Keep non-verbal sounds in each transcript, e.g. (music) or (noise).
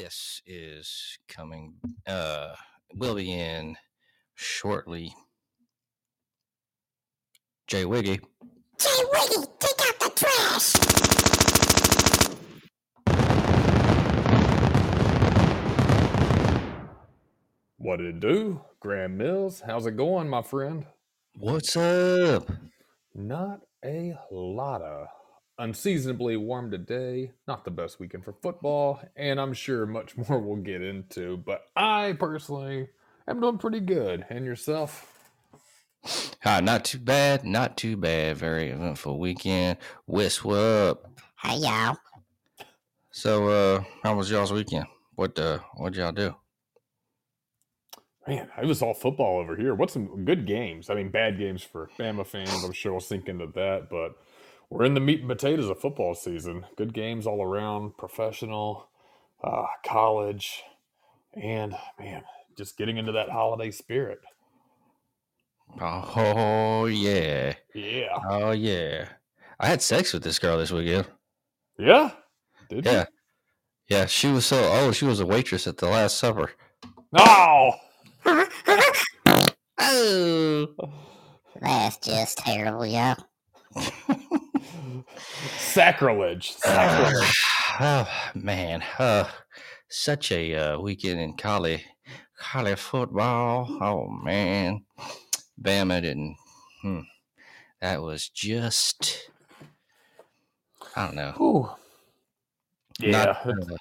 Wiss is coming. Uh, will be in shortly. Jay Wiggy. Jay Wiggy, take out the trash! What did it do? Graham Mills, how's it going, my friend? What's up? Not a lot of unseasonably warm today. Not the best weekend for football, and I'm sure much (laughs) more we'll get into, but I personally am doing pretty good. And yourself? Ah, not too bad. Not too bad. Very eventful weekend. Wiss, what up? Hey, y'all. So, uh, how was y'all's weekend? What, uh, what'd y'all do? Man, it was all football over here. What's some good games? I mean, bad games for Bama fans. I'm sure we'll sink into that, but we're in the meat and potatoes of football season. Good games all around, professional, uh, college, and man, just getting into that holiday spirit. Oh yeah, Yeah. oh yeah. I had sex with this girl this weekend. Yeah. Did Yeah, yeah. She was so oh, she was a waitress at the Last Supper. No. (laughs) Oh, That's just terrible, y'all. (laughs) Sacrilege. Sacrilege. (sighs) oh man, uh, such a uh, weekend in college, college football. Oh man, Bama didn't. Hmm, that was just. I don't know. Whew. Yeah. not, uh,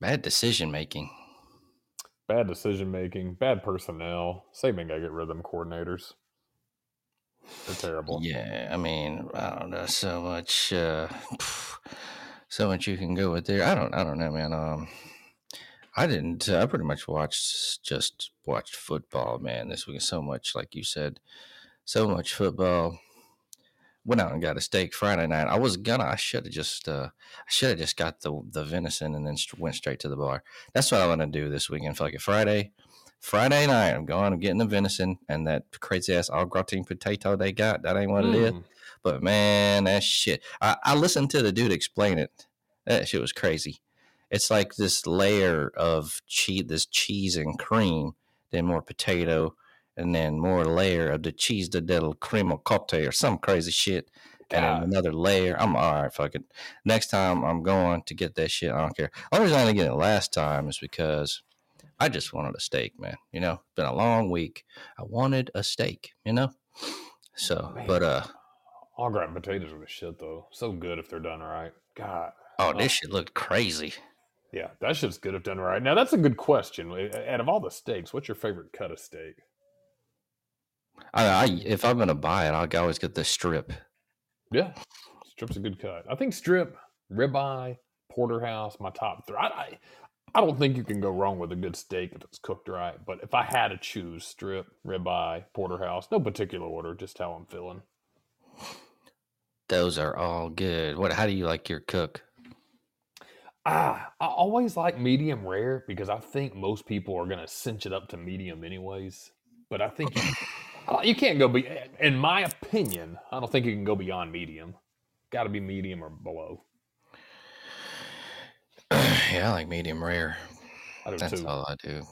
bad decision making. bad decision making, bad personnel. Same thing. I get rid of them coordinators. They're terrible. Yeah, I mean, I don't know so much, uh, (sighs) so much you can go with there. I don't, I don't know, man. Um, I didn't. I pretty much watched just watched football, man. This week, so much, like you said, so much football. Went out and got a steak Friday night. I was gonna. I should have just. Uh, I should have just got the the venison and then went straight to the bar. That's what I want to do this weekend. For like a Friday, Friday night, I'm going. I'm getting the venison and that crazy ass au gratin potato they got. That ain't what it is. Mm. But man, that shit. I, I listened to the dude explain it. That shit was crazy. It's like this layer of cheese, this cheese and cream, then more potato, and then more layer of the cheese de del cremo cotte or some crazy shit, and God. another layer. I'm all right, fuck it. Next time I'm going to get that shit. I don't care. Only reason I didn't get it last time is because I just wanted a steak, man. You know, it's been a long week. I wanted a steak, you know. So, Man. but uh, Au gratin potatoes are the shit though. So good if they're done right. God. oh, Oh. this shit looked crazy. Yeah, that shit's good if done right. Now that's a good question. Out of all the steaks, what's your favorite cut of steak? I, I if I'm gonna buy it, I'll always get the strip. Yeah, strip's a good cut. I think strip, ribeye, porterhouse, my top three. I, I, I don't think you can go wrong with a good steak if it's cooked right. But if I had to choose, strip, ribeye, porterhouse, no particular order, just how I'm feeling. Those are all good. What? How do you like your cook? Ah, I always like medium rare because I think most people are gonna cinch it up to medium anyways. But I think you, you can't go be. In my opinion, I don't think you can go beyond medium. Got to be medium or below. (clears throat) yeah, I like medium rare. I do That's too. all I do.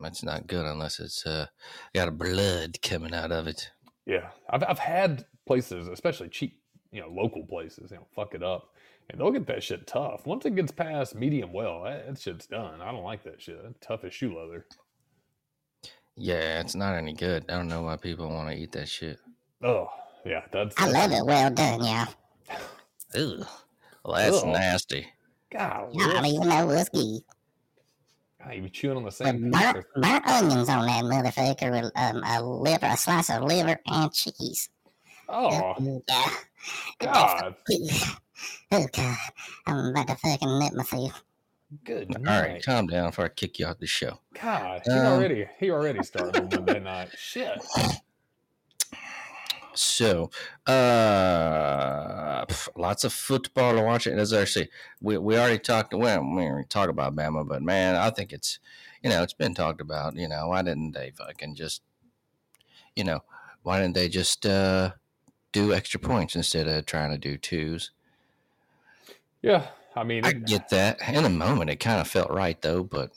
That's not good unless it's uh got a blood coming out of it. Yeah, I've I've had places, especially cheap, you know, local places, you know, fuck it up, and they'll get that shit tough. Once it gets past medium well, that, that shit's done. I don't like that shit. That's tough as shoe leather. Yeah, it's not any good. I don't know why people want to eat that shit. Oh, yeah, that's. I love it well done, y'all. Ugh. Well, that's Ugh. nasty. God, Y'all don't even know what's good. you be chewing on the same burnt, burnt onions on that motherfucker with um, a liver, a slice of liver and cheese. Oh, Yeah. God, Oh, God. I'm about to fucking nip myself. good All night. right, calm down before I kick you off the show. God, he Um, already he already started on Monday (laughs) night. Shit. So, uh, lots of football to watch. It. As I say, we we already talked. Well, we already talked about Bama, but man, I think it's you know it's been talked about. You know, why didn't they fucking just you know why didn't they just uh do extra points instead of trying to do twos? Yeah, I mean, I get that. In a moment, it kind of felt right though, but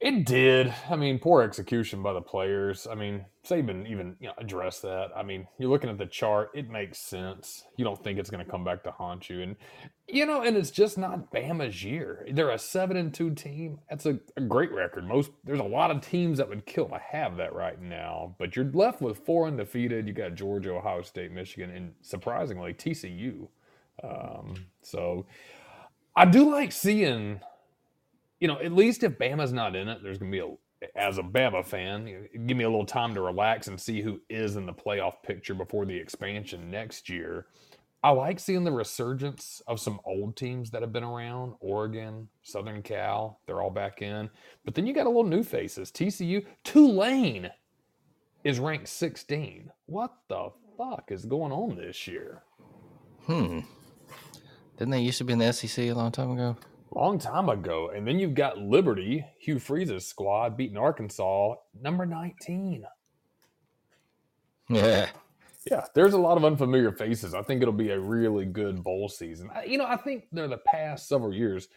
it did. I mean, poor execution by the players. I mean, Saban even you know addressed that. I mean, you're looking at the chart; it makes sense. You don't think it's going to come back to haunt you, and you know, and it's just not Bama's year. They're a seven and two team. That's a, a great record. Most there's a lot of teams that would kill to have that right now, but you're left with four undefeated. You got Georgia, Ohio State, Michigan, and surprisingly TCU. Um, so I do like seeing, you know, at least if Bama's not in it, there's gonna be a as a Bama fan, give me a little time to relax and see who is in the playoff picture before the expansion next year. I like seeing the resurgence of some old teams that have been around Oregon, Southern Cal, they're all back in. But then you got a little new faces. TCU, Tulane is ranked 16. What the fuck is going on this year? hmm. Didn't they used to be in the SEC a long time ago? Long time ago. And then you've got Liberty, Hugh Freeze's squad, beating Arkansas, number 19. Yeah. Yeah, there's a lot of unfamiliar faces. I think it'll be a really good bowl season. I- You know, I think there the past several years,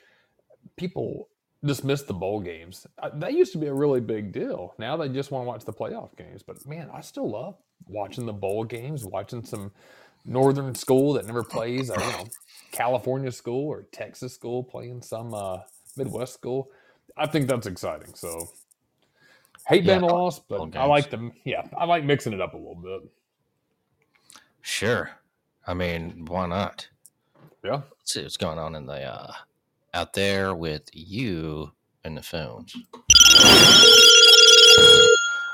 people dismiss the bowl games. Uh, That used to be a really big deal. Now they just want to watch the playoff games. But man, I still love watching the bowl games, watching some northern school that never plays, uh, you know, California school or Texas school playing some uh, Midwest school. I think that's exciting. So hate Yeah, loss, but I like them. Yeah, I like mixing it up a little bit. Sure. I mean, why not? Yeah. Let's see what's going on in the uh out there with you and the phones.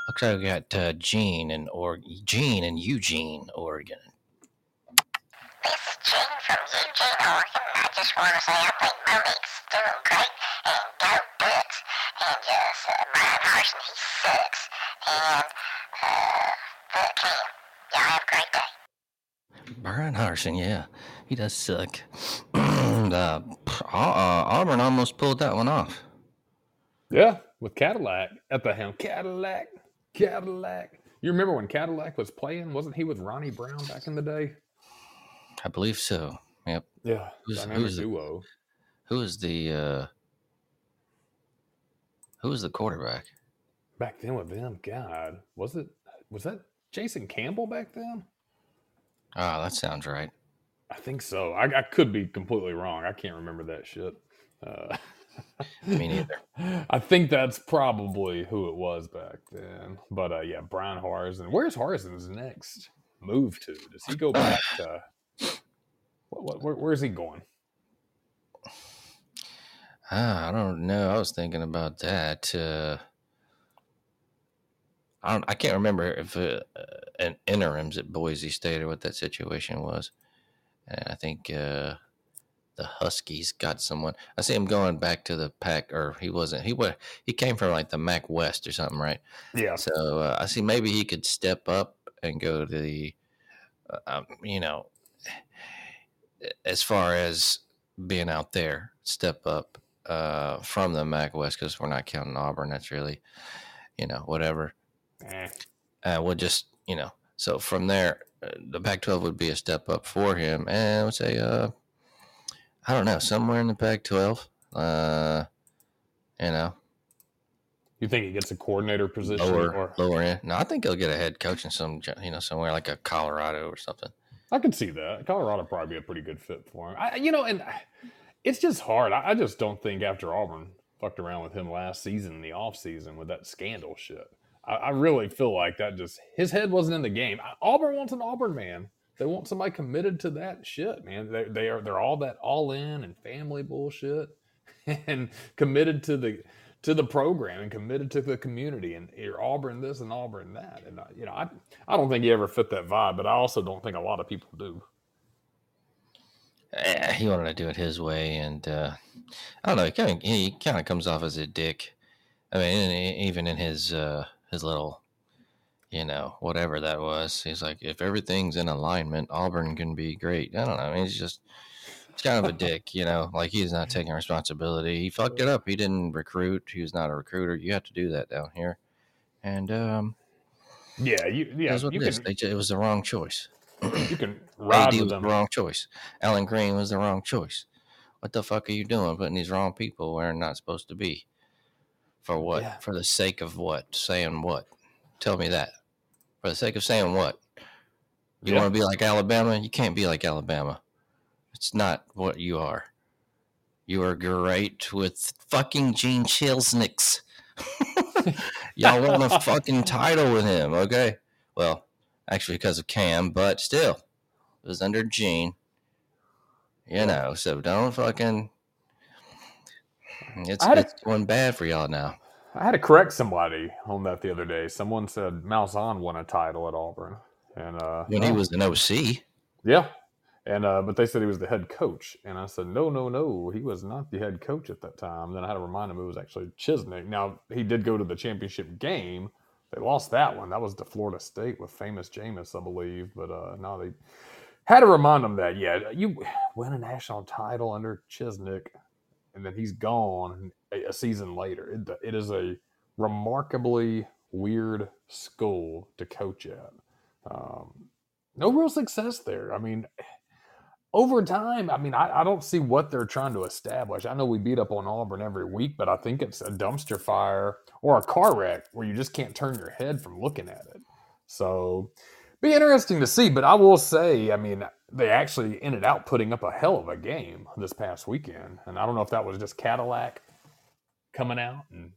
Okay, we got uh, Gene in or Gene and Eugene, Oregon. This is Gene from Eugene, Oregon. and I just want to say I think Monique's doing great. And go Ducks. And just uh, Bryan Harsin, he sucks. And uh, fuck him. Y'all have a great day. Bryan Harsin, yeah, he does suck. (clears throat) uh, uh, Auburn almost pulled that one off. Yeah, with Cadillac at the helm. Cadillac, Cadillac. You remember when Cadillac was playing? Wasn't he with Ronnie Brown back in the day? I believe so. Yep. Yeah, Who's- who's the- duo. Who is the uh who is the quarterback? back then with them. God, was it was that Jason Campbell back then? Oh, that sounds right. I think so. I, I could be completely wrong. I can't remember that shit. Uh, (laughs) Me neither. (laughs) I think that's probably who it was back then. But uh, yeah, Bryan Harsin. Where's Harsin's next move to? Does he go back to? What, where, where's he going? Ah, I don't know. I was thinking about that. Uh, I don't. I can't remember if uh, an interims at Boise State or what that situation was. And I think uh, the Huskies got someone. I see him going back to the pack, or he wasn't. He was. He came from like the Mac West or something, right? Yeah. So uh, I see maybe he could step up and go to the, uh, um, you know, as far as being out there, step up uh, from the Mac West because we're not counting Auburn. That's really, you know, whatever. Eh. Uh, we'll just, you know, so from there, uh, the Pac-12 would be a step up for him, and I would say, uh, I don't know, somewhere in the Pac-12, uh, you know, You think he gets a coordinator position? lower, or lower end. No, I think he'll get a head coach in some, you know, somewhere like a Colorado or something. I can see that. Colorado probably be a pretty good fit for him. I, you know, and it's just hard. I, I just don't think after Auburn fucked around with him last season in the offseason with that scandal shit. I, I really feel like that just his head wasn't in the game. Auburn wants an Auburn man. They want somebody committed to that shit, man. They, they are they're all that all in and family bullshit, (laughs) and committed to the to the program and committed to the community. And you're Auburn this and Auburn that. And uh, you know, I I don't think he ever fit that vibe, but I also don't think a lot of people do. Eh, he wanted to do it his way, and uh, I don't know. He kind of he kind of comes off as a dick. I mean, even in his uh, his little, you know, whatever that was, he's like, if everything's in alignment, Auburn can be great. I don't know. I mean, he's just it's kind of a (laughs) dick, you know. Like he's not taking responsibility. He fucked it up. He didn't recruit. He was not a recruiter. You have to do that down here, and um, Yeah, you yeah what you it can They It was the wrong choice. you can (clears throat) ride AD with was them. the wrong choice. Allen Greene was the wrong choice. What the fuck are you doing putting these wrong people where they're not supposed to be? For what? Yeah. For the sake of what? Saying what? Tell me that. For the sake of saying what? You Yeah. want to be like Alabama? You can't be like Alabama. It's not what you are. You are great with fucking Gene Chizik's. (laughs) Y'all want a fucking title with him, okay? Well, actually, because of Cam, but still, it was under Gene. You know, so don't fucking. It's, a- it's going bad for y'all now. I had to correct somebody on that the other day. Someone said Malzahn won a title at Auburn, and uh, When he was an OC, yeah, and uh, but they said he was the head coach, and I said no, no, no, he was not the head coach at that time. Then I had to remind him it was actually Chizik. Now he did go to the championship game. They lost that one. That was to Florida State with famous Jameis, I believe. But uh, no, they had to remind him that yeah, you win a national title under Chizik, and then he's gone a, season later. It, it is a remarkably weird school to coach at. Um, no real success there. I mean, over time, I mean, I, I don't see what they're trying to establish. I know we beat up on Auburn every week, but I think it's a dumpster fire or a car wreck where you just can't turn your head from looking at it. So, be interesting to see. But I will say, I mean, they actually ended out putting up a hell of a game this past weekend, and I don't know if that was just Cadillac coming out, and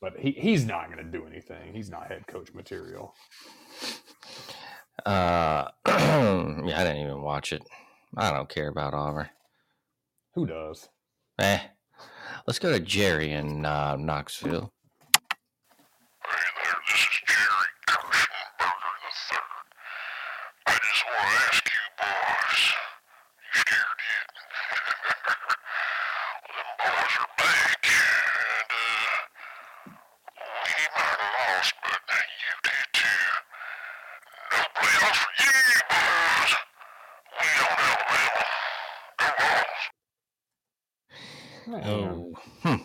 but he, he's not going to do anything. He's not head coach material. uh, (clears throat) yeah, I didn't even watch it. I don't care about Auburn. Who does? Eh, let's go to Jerry in uh, Knoxville. Hey there, this is Jerry Kirschenberger III. I just want to ask you boys, you scared yet? Them boys are back, and uh, we might have lost, but you did too. No playoffs for you, boys. We on Alabama. Go Vols. Man. Oh, hmm.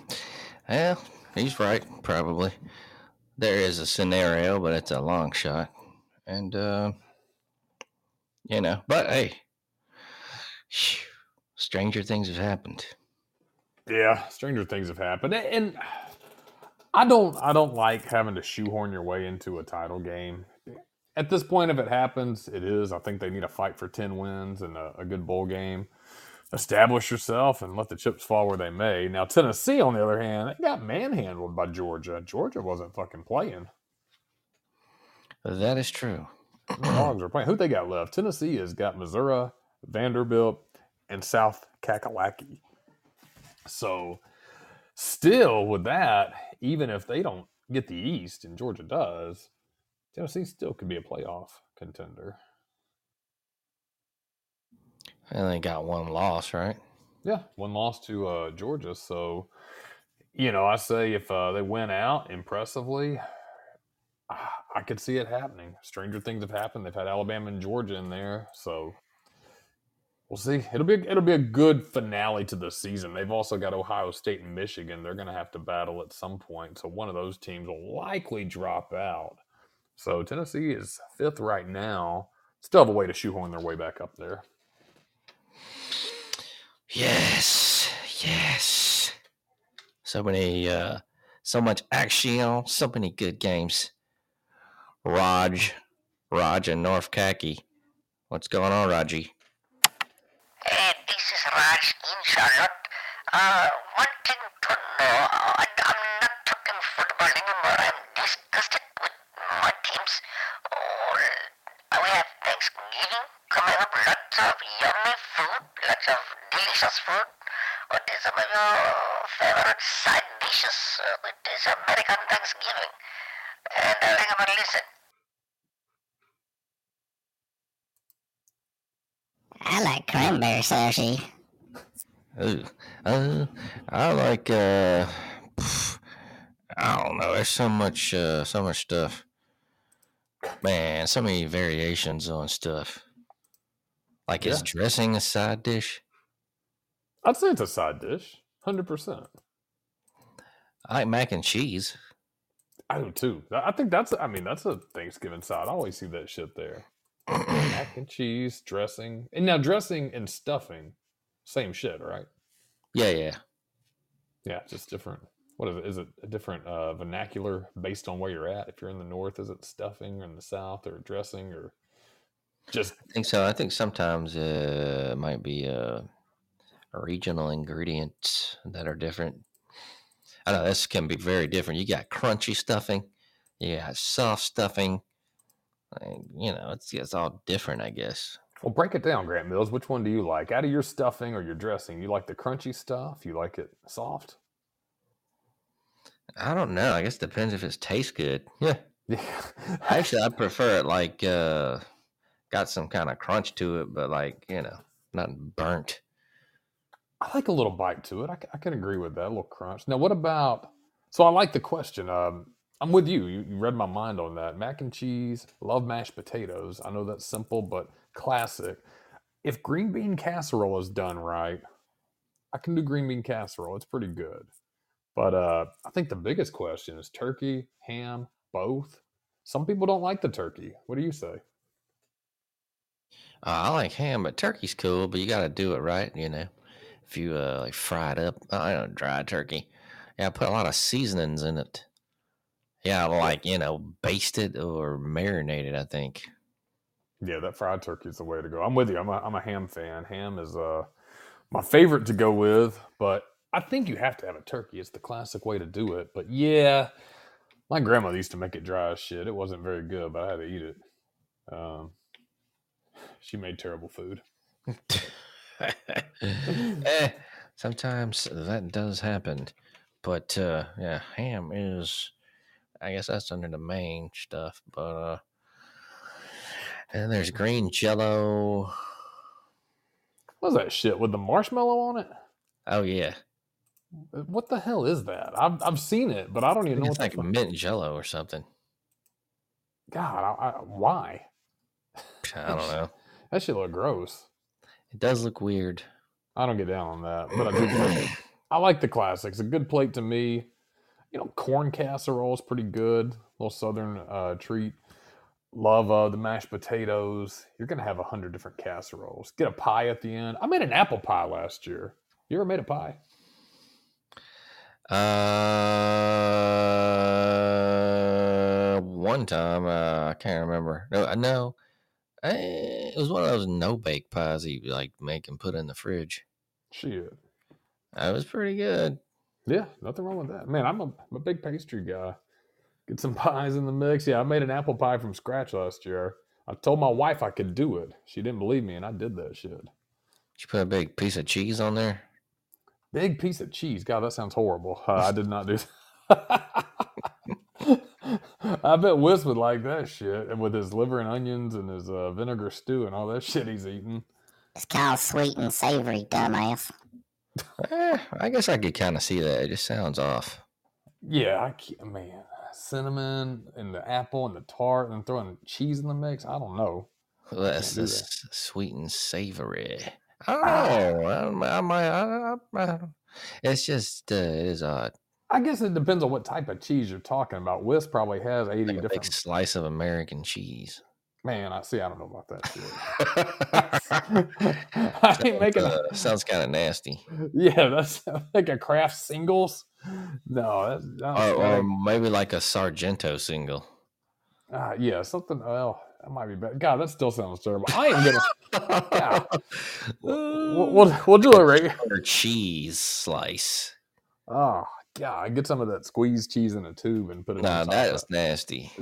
Well, he's right, probably. There is a scenario, but it's a long shot. And, uh, you know, but hey, (sighs) stranger things have happened. Yeah, stranger things have happened, and I don't I don't like having to shoehorn your way into a title game. At this point, if it happens, it is. I think they need a fight for ten wins and a, a good bowl game. Establish yourself and let the chips fall where they may. Now Tennessee, on the other hand, they got manhandled by Georgia. Georgia wasn't fucking playing. That is true. The Dogs are playing. Who they got left? Tennessee has got Missouri, Vanderbilt, and South Kakalaki. So, still with that, even if they don't get the East and Georgia does, Tennessee still could be a playoff contender. And they got one loss, right? Yeah, one loss to uh, Georgia. So, you know, I say if uh, they win out impressively, I I could see it happening. Stranger things have happened. They've had Alabama and Georgia in there, so we'll see. It'll be it'll be a good finale to the season. They've also got Ohio State and Michigan. They're going to have to battle at some point, so one of those teams will likely drop out. So Tennessee is fifth right now. Still have a way to shoehorn their way back up there. Yes, yes. So many, uh, so much action, so many good games. Raj, Raj and North Khaki. What's going on, Raji? Hey, this is Raj in Charlotte. Uh, one thing to know, I, I'm not talking football anymore. I'm disgusted with my teams. Oh, we have Thanksgiving coming up. Lots of yummy food, lots of delicious food. What is some of your favorite side dishes uh, with this American Thanksgiving? And I think I'm gonna listen. I like cranberry sushi. Ooh, uh, I like, uh, pff, I don't know. There's so much, uh, so much stuff. Man, so many variations on stuff. Like, is dressing a side dish? I'd say it's a side dish, hundred percent. I like mac and cheese. I do too. I think that's. I mean, that's a Thanksgiving side. I always see that shit there. (clears throat) Mac and cheese, dressing, and now dressing and stuffing, same shit, right? Yeah, yeah. Yeah, just different. What is it? Is it a different uh, vernacular based on where you're at? If you're in the north, is it stuffing, or in the south, or dressing, or just I think so. I think sometimes uh, it might be uh, regional ingredients that are different. I know this can be very different. You got crunchy stuffing, you got soft stuffing. Like, you know, it's it's all different, I guess. well, break it down, Grant Mills. Which one do you like? Out of your stuffing or your dressing, you like the crunchy stuff? You like it soft? I don't know. I guess it depends if it tastes good. (laughs) Yeah. Yeah. (laughs) Actually, I prefer it like uh, got some kind of crunch to it, but like you know, not burnt. I like a little bite to it. I can agree with that. A little crunch. Now, what about? So I like the question. Um, I'm with you. you. You read my mind on that. Mac and cheese. Love mashed potatoes. I know that's simple, but classic. If green bean casserole is done right, I can do green bean casserole. It's pretty good. But uh, I think the biggest question is turkey, ham, both. Some people don't like the turkey. What do you say? Uh, I like ham, but turkey's cool. But you got to do it right, you know. If you uh, like fry it up, uh, I don't know, dry turkey. Yeah, I put a lot of seasonings in it. Yeah, like you know, baste it or marinate it. I think. Yeah, that fried turkey is the way to go. I'm with you. I'm a, I'm a ham fan. Ham is uh my favorite to go with, but I think you have to have a turkey. It's the classic way to do it. But yeah, my grandma used to make it dry as shit. It wasn't very good, but I had to eat it. Um, (laughs) she made terrible food. (laughs) (laughs) eh, sometimes that does happen, but uh, yeah, ham is. I guess that's under the main stuff, but uh, and there's green jello. What's that shit with the marshmallow on it? Oh yeah, What the hell is that? I've I've seen it, but I don't even think know it's what like mint jello or something. God, I, I, why? I don't know. (laughs) That shit look gross. It does look weird. I don't get down on that, but I do. (clears throat) Like, I like the classics. A good plate to me. You know, corn casserole is pretty good. little southern uh, treat. Love uh, the mashed potatoes. You're gonna have a hundred different casseroles. Get a pie at the end. I made an apple pie last year. You ever made a pie? Uh, one time uh, I can't remember. No, I know. Eh, It was one of those no bake pies you like make and put in the fridge. Shit. That was pretty good. Yeah, nothing wrong with that. Man, I'm a, I'm a big pastry guy. Get some (laughs) pies in the mix. Yeah, I made an apple pie from scratch last year. I told my wife I could do it. She didn't believe me, and I did that shit. Did you put a big piece of cheese on there? Big piece of cheese. God, that sounds horrible. Uh, (laughs) I (laughs) did not do (laughs) I bet Wiz would like that shit. And with his liver and onions and his uh, vinegar stew and all that shit he's eating. It's called sweet and savory, dumbass. Eh, I guess I could kind of see that. It just sounds off. Yeah, I can't, man. Cinnamon and the apple and the tart and throwing cheese in the mix. I don't know. Well, That's do the that. sweet and savory. I. I, don't- I might. I, I, I, it's just uh, it is odd. I guess it depends on what type of cheese you're talking about. Wiz probably has 80 Like different. slice of American cheese. Man, I see. I don't know about that. (laughs) (laughs) I ain't making a, Uh, sounds kind of nasty. yeah, that's (laughs) like a Kraft singles. No, that's Or, or maybe like a Sargento single. uh, yeah, something. Well, that might be better. God, that still sounds terrible. I ain't gonna. Yeah. we'll, we'll we'll do it right. cheese slice. Oh God, get some of that squeezed cheese in a tube and put it. Nah, that is nasty. (laughs)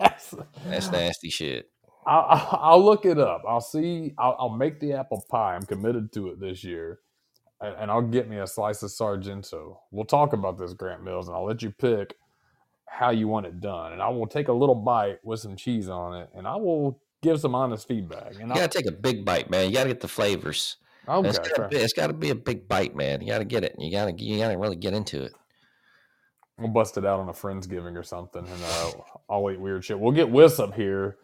That's- That's nasty shit. (laughs) I'll, I'll, look it up. I'll see. I'll, I'll make the apple pie. I'm committed to it this year, and, and I'll get me a slice of Sargento. We'll talk about this, Grant Mills, and I'll let you pick how you want it done. And I will take a little bite with some cheese on it, and I will give some honest feedback. And You I'll, gotta take a big bite, man. You gotta get the flavors. Okay, It's gotta, be, it's gotta be a big bite, man. You gotta get it. You gotta you gotta really get into it. We'll bust it out on a friendsgiving or something, and uh, I'll eat weird shit. We'll get Wiss up here.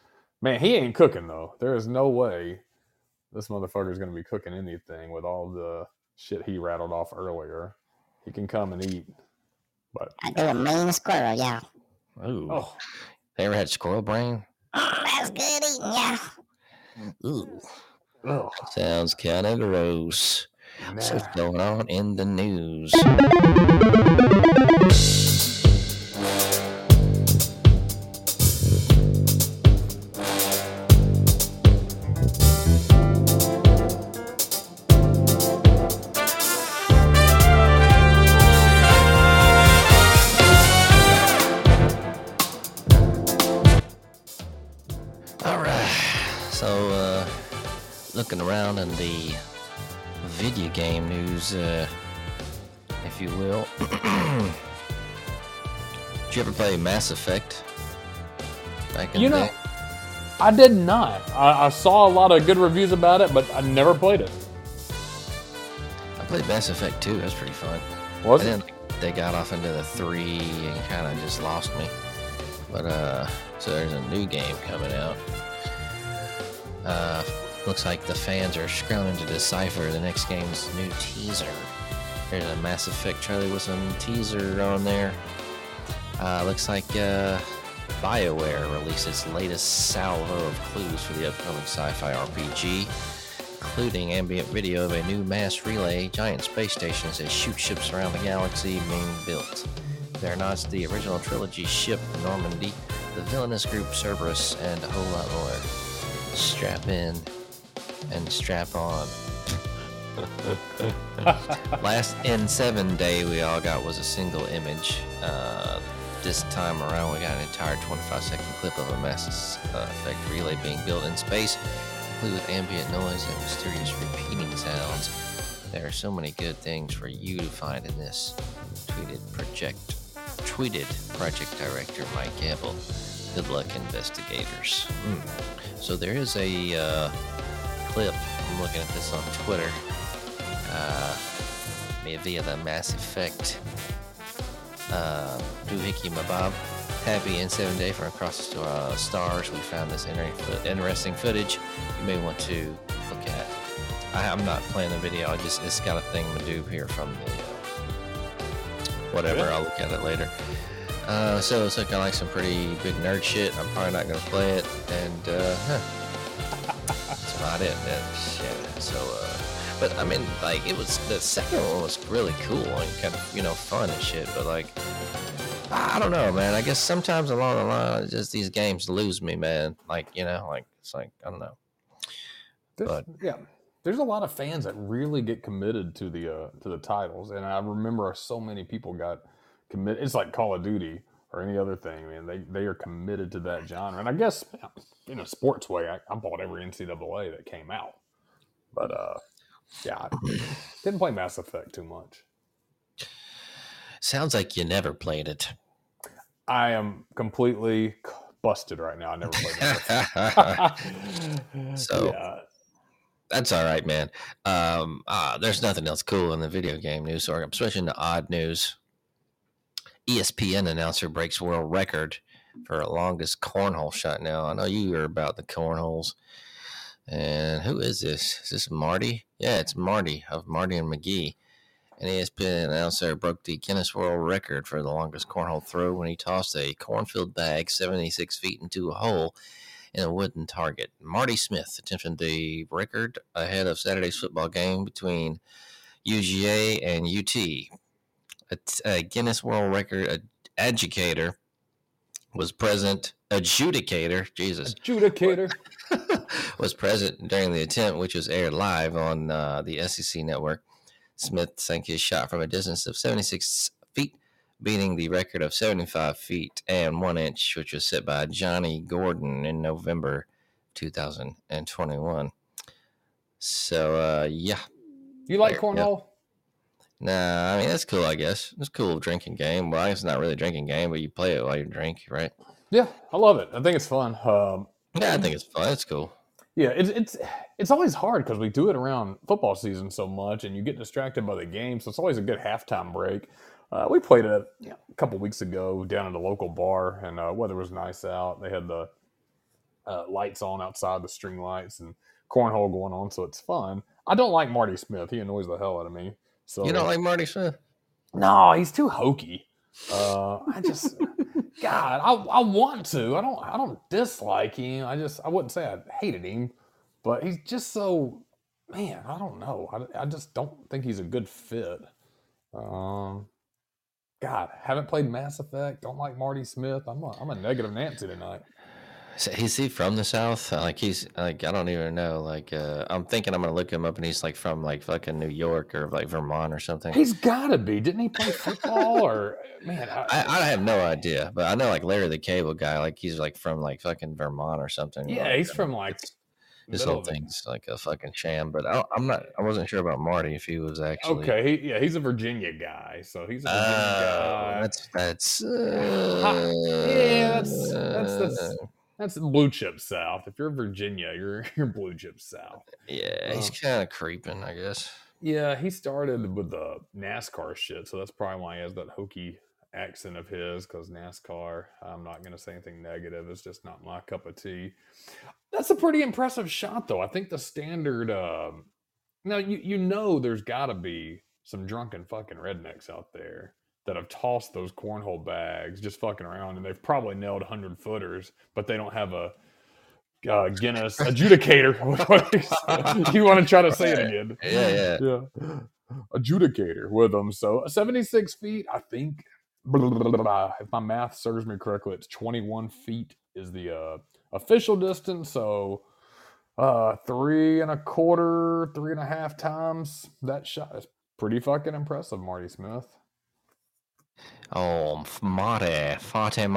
Man, he ain't cooking though. There is no way this motherfucker's gonna be cooking anything with all the shit he rattled off earlier. He can come and eat, but I do a mean squirrel, yeah. Ooh. oh, They ever had squirrel brain? Mm, that's good eating, yeah. Ooh. ugh, Sounds kind of gross. So what's going on in the news? Play Mass Effect? Back in You know, day? I did not. I, I saw a lot of good reviews about it, but I never played it. I played Mass Effect 2. That was pretty fun. Was And it? then they got off into the 3 and kind of just lost me. But, uh, so there's a new game coming out. Uh, looks like the fans are scrounging to decipher the next game's new teaser. There's a Mass Effect trailer with some teaser on there. Uh, looks like uh, BioWare released its latest salvo of clues for the upcoming sci fi RPG, including ambient video of a new mass relay giant space stations that shoot ships around the galaxy being built. There are not the original trilogy ship Normandy, the villainous group Cerberus, and a whole lot more. Strap in and strap on. (laughs) Last N7 day we all got was a single image. Uh, this time around, we got an entire 25 second clip of a Mass Effect relay being built in space, complete with ambient noise and mysterious repeating sounds. There are so many good things for you to find in this. Tweeted project, tweeted project director Mike Gamble. Good luck, investigators. Hmm. So there is a uh, clip. I'm looking at this on Twitter uh, via the Mass Effect uh, Doohickey Mabob. Happy N7 Day from across the uh, stars. We found this inter- interesting footage you may want to look at. I, I'm not playing the video, I just it's got a thing to do here from the uh, whatever. I'll look at it later. Uh, so it's looking like some pretty big nerd shit. I'm probably not gonna play it, and uh, huh, (laughs) that's about it. man. Shit. So uh, but I mean, like it was the second one was really cool and kind of you know fun and shit. But like, I don't know, man. I guess sometimes along the line, just these games lose me, man. Like you know, like it's like I don't know. There's, But- yeah, there's a lot of fans that really get committed to the uh, to the titles, and I remember so many people got committed. It's like Call of Duty or any other thing, man. They they are committed to that genre, and I guess in a sports way, I, I bought every NCAA that came out, but uh, yeah, (clears throat) didn't play Mass Effect too much. Sounds like you never played it. I am completely busted right now. I never played Mass Effect. (laughs) So- (laughs) yeah, That's all right, man. Um, ah, there's nothing else cool in the video game news. So I'm switching to odd news. ESPN announcer breaks world record for longest cornhole shot. Now I know you are about the cornholes. And who is this? Is this Marty? Yeah, it's Marty of Marty and McGee. An ESPN announcer broke the Guinness World Record for the longest cornhole throw when he tossed a cornfield bag 76 feet into a hole in a wooden target. Marty Smith attempted the record ahead of Saturday's football game between UGA and UT. A, Guinness World Record ad- adjudicator was present. Adjudicator, Jesus, adjudicator. (laughs) was present during the attempt, which was aired live on uh, the SEC network. Smith sank his shot from a distance of 76 feet, beating the record of 75 feet and one inch, which was set by Johnny Gordon in November 2021. So, uh, yeah. You like cornhole? Nah, I mean, that's cool, I guess. It's a cool drinking game. Well, I guess it's not really a drinking game, but you play it while you drink, right? Yeah, I love it. I think it's fun. Um, Yeah, I think it's fun. It's cool. Yeah, it's it's it's always hard because we do it around football season so much, and you get distracted by the game. So it's always a good halftime break. Uh, we played it know, a couple weeks ago down at a local bar, and uh, weather was nice out. They had the uh, lights on outside, the string lights, and cornhole going on, so it's fun. I don't like Marty Smith; he annoys the hell out of me. So You don't like Marty Smith? no, he's too hokey. Uh, I (laughs) just, God, I, I want to. I don't. I don't dislike him. I just, I wouldn't say I hated him, but he's just so, man. I don't know. I, I just don't think he's a good fit. Um, God, haven't played Mass Effect. Don't like Marty Smith. I'm a, I'm a negative Nancy tonight. Is he from the south? Like he's like I don't even know. Like uh, I'm thinking I'm gonna look him up, and he's like from like fucking New York or like Vermont or something. He's got to be. Didn't he play football or (laughs) man? I, I, I have no idea, but I know like Larry the Cable Guy, like he's like from like fucking Vermont or something. yeah, Like, he's from like (laughs) this whole thing's like a fucking sham. But I, i'm not. I wasn't sure about Marty if he was actually. Okay, he, yeah, he's a Virginia guy, so he's a Virginia Oh, guy. that's that's. Ha- yeah, that's- that's- that's- uh, That's blue chip South. If you're Virginia, you're (laughs) you're blue chip South. yeah, he's Uh, kind of creeping, I guess. Yeah, he started with the NASCAR shit, so that's probably why he has that hokey accent of his. Because NASCAR, I'm not going to say anything negative. It's just not my cup of tea. That's a pretty impressive shot, though. I think the standard. Um, now you you know there's got to be some drunken fucking rednecks out there that have tossed those cornhole bags just fucking around, and they've probably nailed hundred footers, but they don't have a uh, Guinness adjudicator. (laughs) you want to try to say it again? Yeah, yeah. yeah. Adjudicator with them. So 76 feet, I think. blah, blah, blah. If my math serves me correctly, it's 21 feet is the uh, official distance. So uh, three and a quarter, three and a half times that shot is pretty fucking impressive, Marty Smith. Oh, Marty, Fate,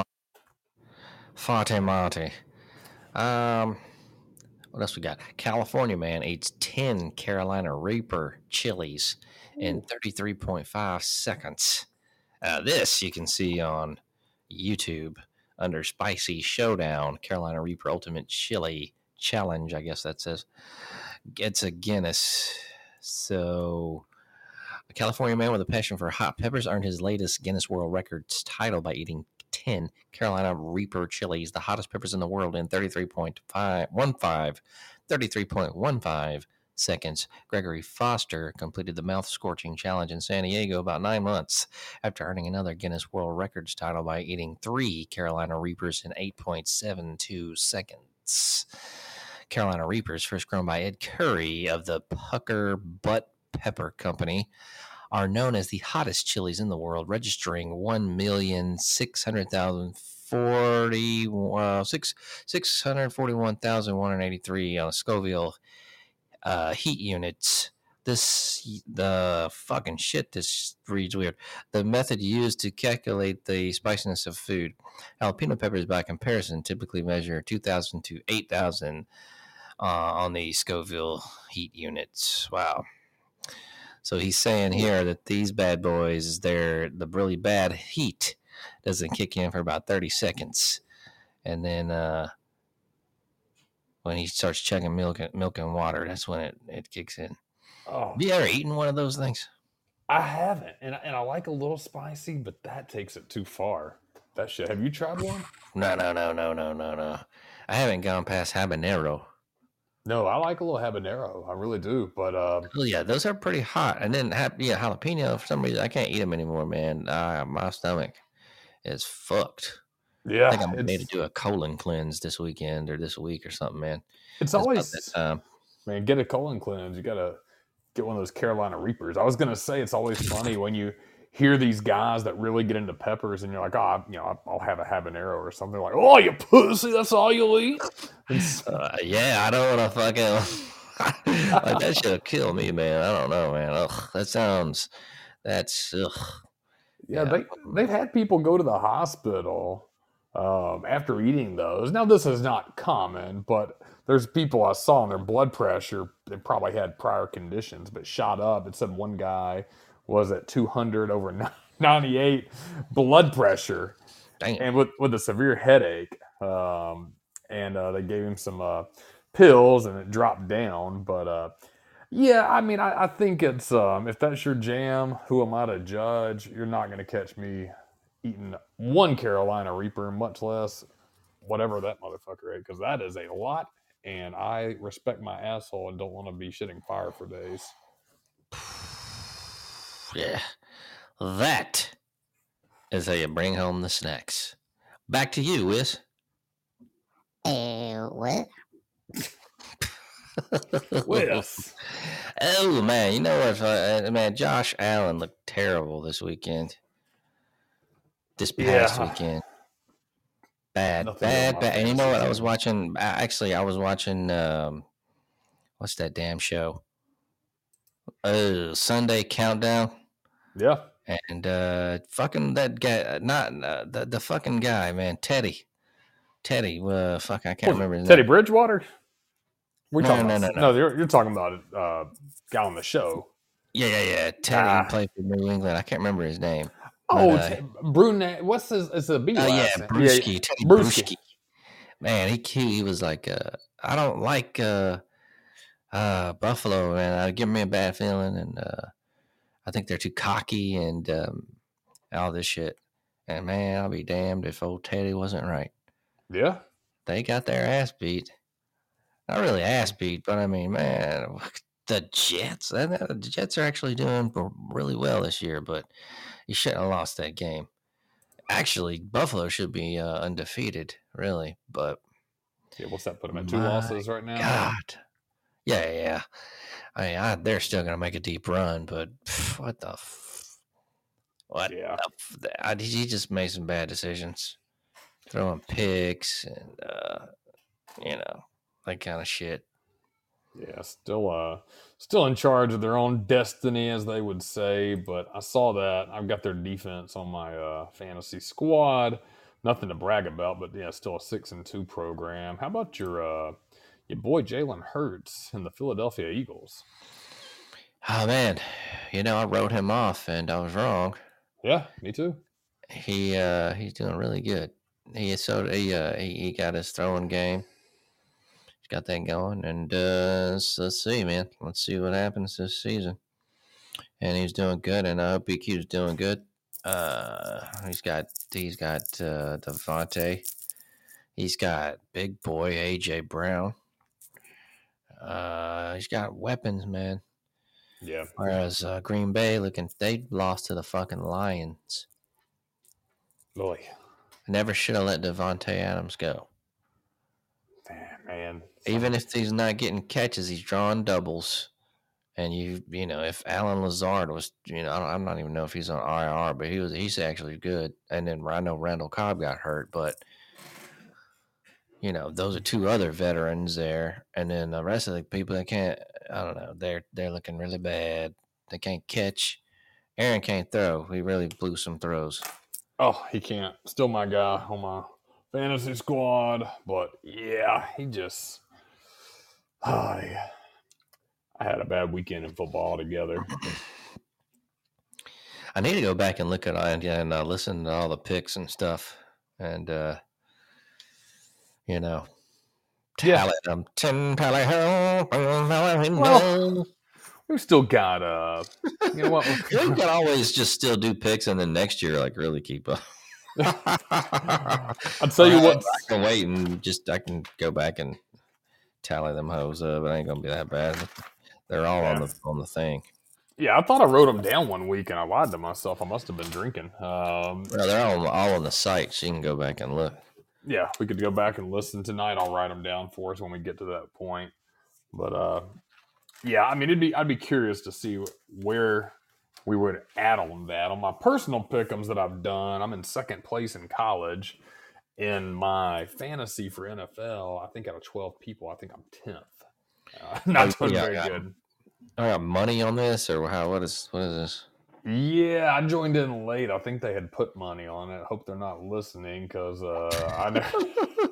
Fate Marty. Um, what else we got? California man eats ten Carolina Reaper chilies in thirty three point five seconds. Uh, this you can see on YouTube under Spicy Showdown Carolina Reaper Ultimate Chili Challenge. I guess that says it's a Guinness. So a California man with a passion for hot peppers earned his latest Guinness World Records title by eating 10 Carolina Reaper chilies, the hottest peppers in the world, in 33.15, 33.15 seconds. Gregory Foster completed the mouth scorching challenge in San Diego about nine months after earning another Guinness World Records title by eating three Carolina Reapers in 8.72 seconds. Carolina Reapers, first grown by Ed Curry of the Pucker Butt Pepper Company, are known as the hottest chilies in the world, registering 1,600,000 40 uh, six, 641,183 on Scoville uh, heat units. This the fucking shit. This reads weird. The method used to calculate the spiciness of food. Jalapeno peppers, by comparison, typically measure 2,000 to 8,000 uh, on the Scoville heat units. Wow. So he's saying here that these bad boys, they're the really bad heat doesn't kick in for about 30 seconds. And then uh, when he starts checking milk, milk and water, that's when it, it kicks in. Oh, Have you ever eaten one of those things? I haven't, and I- and I like a little spicy, but that takes it too far. That shit. Have you tried one? No, no, no, no, no, no, no. I haven't gone past habanero. No, I like a little habanero. I really do. But um, Oh yeah, those are pretty hot. And then yeah, jalapeno. For some reason, I can't eat them anymore, man. Uh, my stomach is fucked. yeah, I think I made it's, to do a colon cleanse this weekend or this week or something, man. it's It's always man. Get a colon cleanse. You gotta get one of those Carolina Reapers. I was gonna say it's always funny when you hear these guys that really get into peppers, and you're like, oh, you know, I'll have a habanero or something. Like, oh, you pussy, that's all you'll eat. Uh, yeah, I don't want to fucking (laughs) like that should kill me, man. I don't know, man. Ugh, that sounds that's ugh. Yeah, Yeah. they they've had people go to the hospital um, after eating those. Now this is not common, but there's people I saw and their blood pressure. They probably had prior conditions, but shot up. It said one guy was at 200 over (laughs) 98 blood pressure, Damn. and with with a severe headache. Um, and uh, they gave him some uh, pills, and it dropped down. But uh, yeah, I mean, I, I think it's um, if that's your jam, who am I to judge? You're not going to catch me eating one Carolina Reaper, much less whatever that motherfucker ate, because that is a lot. And I respect my asshole and don't want to be shitting fire for days. (sighs) (sighs) Yeah. That is how you bring home the snacks. Back to you, Wiz. Uh, what? Wes. (laughs) oh man, you know what? uh, man, Josh Allen looked terrible this weekend. This past Yeah. weekend. Bad, Nothing bad, bad. And you know what? I was watching. Actually, I was watching. um What's that damn show? Oh, Sunday Countdown. Yeah. and uh fucking that guy not uh, the the fucking guy man teddy teddy uh fuck i can't remember his Teddy name. Bridgewater? We're No, talking no, about, no, no, you're, you're talking about uh, guy on the show. yeah yeah yeah teddy Ah. played for new england i can't remember his name Oh, But, uh, Te- Brunette. What's his? It's a B. oh yeah. Bruschi, teddy Bruschi. Man he he was like uh i don't like uh uh buffalo man i give me a bad feeling and uh i think they're too cocky and um all this shit and man i'll be damned if old teddy wasn't right Yeah. they got their ass beat. Not really ass beat, but I mean, man, (laughs) the Jets. The Jets are actually doing really well this year, but you shouldn't have lost that game. Actually, Buffalo should be uh, undefeated, really. But Yeah. What's that put him at two losses right now? God, yeah, yeah. I mean, I, they're still gonna make a deep run, but pff, (sighs) what the, f- what Yeah. the f- I, he just made some bad decisions, throwing picks and uh, you know that kind of shit. Yeah, still uh still in charge of their own destiny as they would say, but I saw that. I've got their defense on my uh fantasy squad. Nothing to brag about, but yeah, still a 6 and 2 program. How about your uh your boy Jalen Hurts and the Philadelphia Eagles? Oh man, you know I wrote him off and I was wrong. Yeah, me too. He uh he's doing really good. He is so he uh he, he got his throwing game. He's got that going and uh let's, let's see man. Let's see what happens this season. And he's doing good and I hope he keeps doing good. Uh he's got he's got uh DeVonta. He's got big boy AJ Brown. Uh he's got weapons, man. Yeah. Whereas uh, Green Bay looking, they lost to the fucking Lions. Boy. I never should have let Davante Adams go. Man, man. Even if he's not getting catches, he's drawing doubles. And you, you know, if Allen Lazard was, you know, I don't, I don't even know if he's on IR, but he was, he's actually good. And then I know Randall Cobb got hurt, but you know, those are two other veterans there, and then the rest of the people that can't, I don't know, they're they're looking really bad. They can't catch. Aaron can't throw. He really blew some throws. Oh, he can't. Still my guy on my fantasy squad, but yeah, he just. Oh, yeah. I had a bad weekend in football altogether. I need to go back and look at it and uh, listen to all the picks and stuff, and uh, you know, Yeah. tally them. Ten tally Well, We've still got uh, you know what? (laughs) you can always just still do picks, and then next year, like really keep up. (laughs) I'll (laughs) tell you what. I can wait and just I can go back and tally them hoes up. It ain't gonna be that bad. They're all on the on the thing. Yeah, I thought I wrote them down one week and I lied to myself. I must have been drinking. Um, Well, they're all all on the site. So you can go back and look. Yeah, we could go back and listen tonight. I'll write them down for us when we get to that point. But uh, yeah, I mean, it'd be I'd be curious to see where we would add on that on my personal pickums that I've done. I'm in second place in college. In my fantasy for NFL, I think out of 12 people, I think I'm 10th. Uh, (laughs) not doing yeah, very yeah. good. I got money on this, or how? What is what is this? Yeah, I joined in late. I think they had put money on it. Hope they're not listening because uh, I never,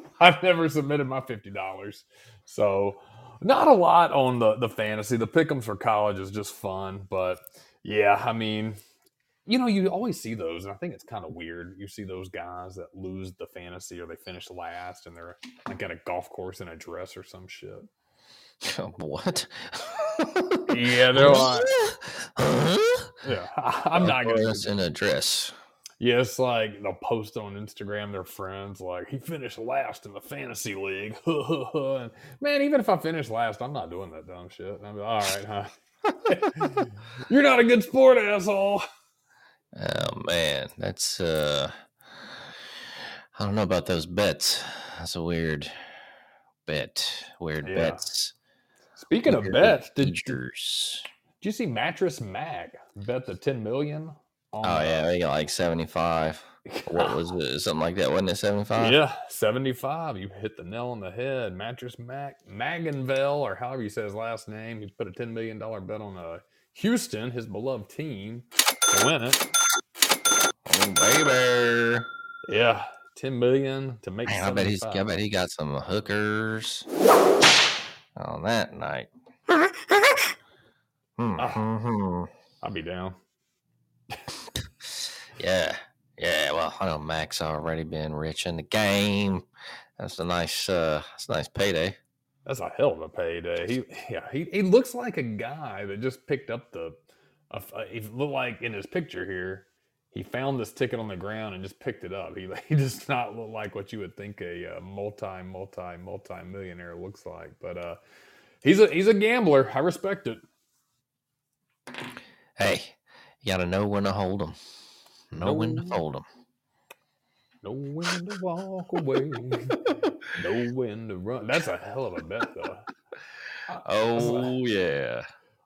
(laughs) I've never submitted my fifty dollars. So not a lot on the the fantasy. The pick'ems for college is just fun, but yeah, I mean, you know, you always see those, and I think it's kind of weird. You see those guys that lose the fantasy or they finish last, and they're like at a golf course in a dress or some shit. (laughs) what? Yeah, they're like, Huh? yeah. (laughs) I'm not gonna. Us in a dress. Yeah, like they'll post on Instagram their friends like he finished last in the fantasy league. (laughs) and man, even if I finish last, I'm not doing that dumb shit. I'm like, all right, huh? You're not a good sport, asshole. Oh man, that's uh I don't know about those bets. That's a weird bet. Weird Yeah. bets. Speaking of bets, did, did you see Mattress Mack bet the 10 million? On, Oh yeah, they got like seventy five. What was (laughs) it? Something like that, wasn't it? Seventy five? Yeah, 75. You hit the nail on the head. Mattress Mack Maganville, or however you say his last name, he put a $10 million bet on uh, Houston, his beloved team, to win it. Oh, baby. Yeah, 10 million to make Man, I bet he's I bet he got some hookers on that night. (laughs) Hmm, Ah. hmm, hmm. I'll be down. (laughs) Yeah, yeah. Well, I know Max already been rich in the game. That's a nice, uh, that's a nice payday. That's a hell of a payday. He, yeah, he, he looks like a guy that just picked up the. Uh, he looked like in his picture here, he found this ticket on the ground and just picked it up. He, (laughs) he does not look like what you would think a, uh multi, multi, multi millionaire looks like. But uh, he's a he's a gambler. I respect it. Hey, you got to know when to hold them. Know when to No. fold them. Know when to walk away. (laughs) know when to run. That's a hell of a bet, though. (laughs) Oh yeah.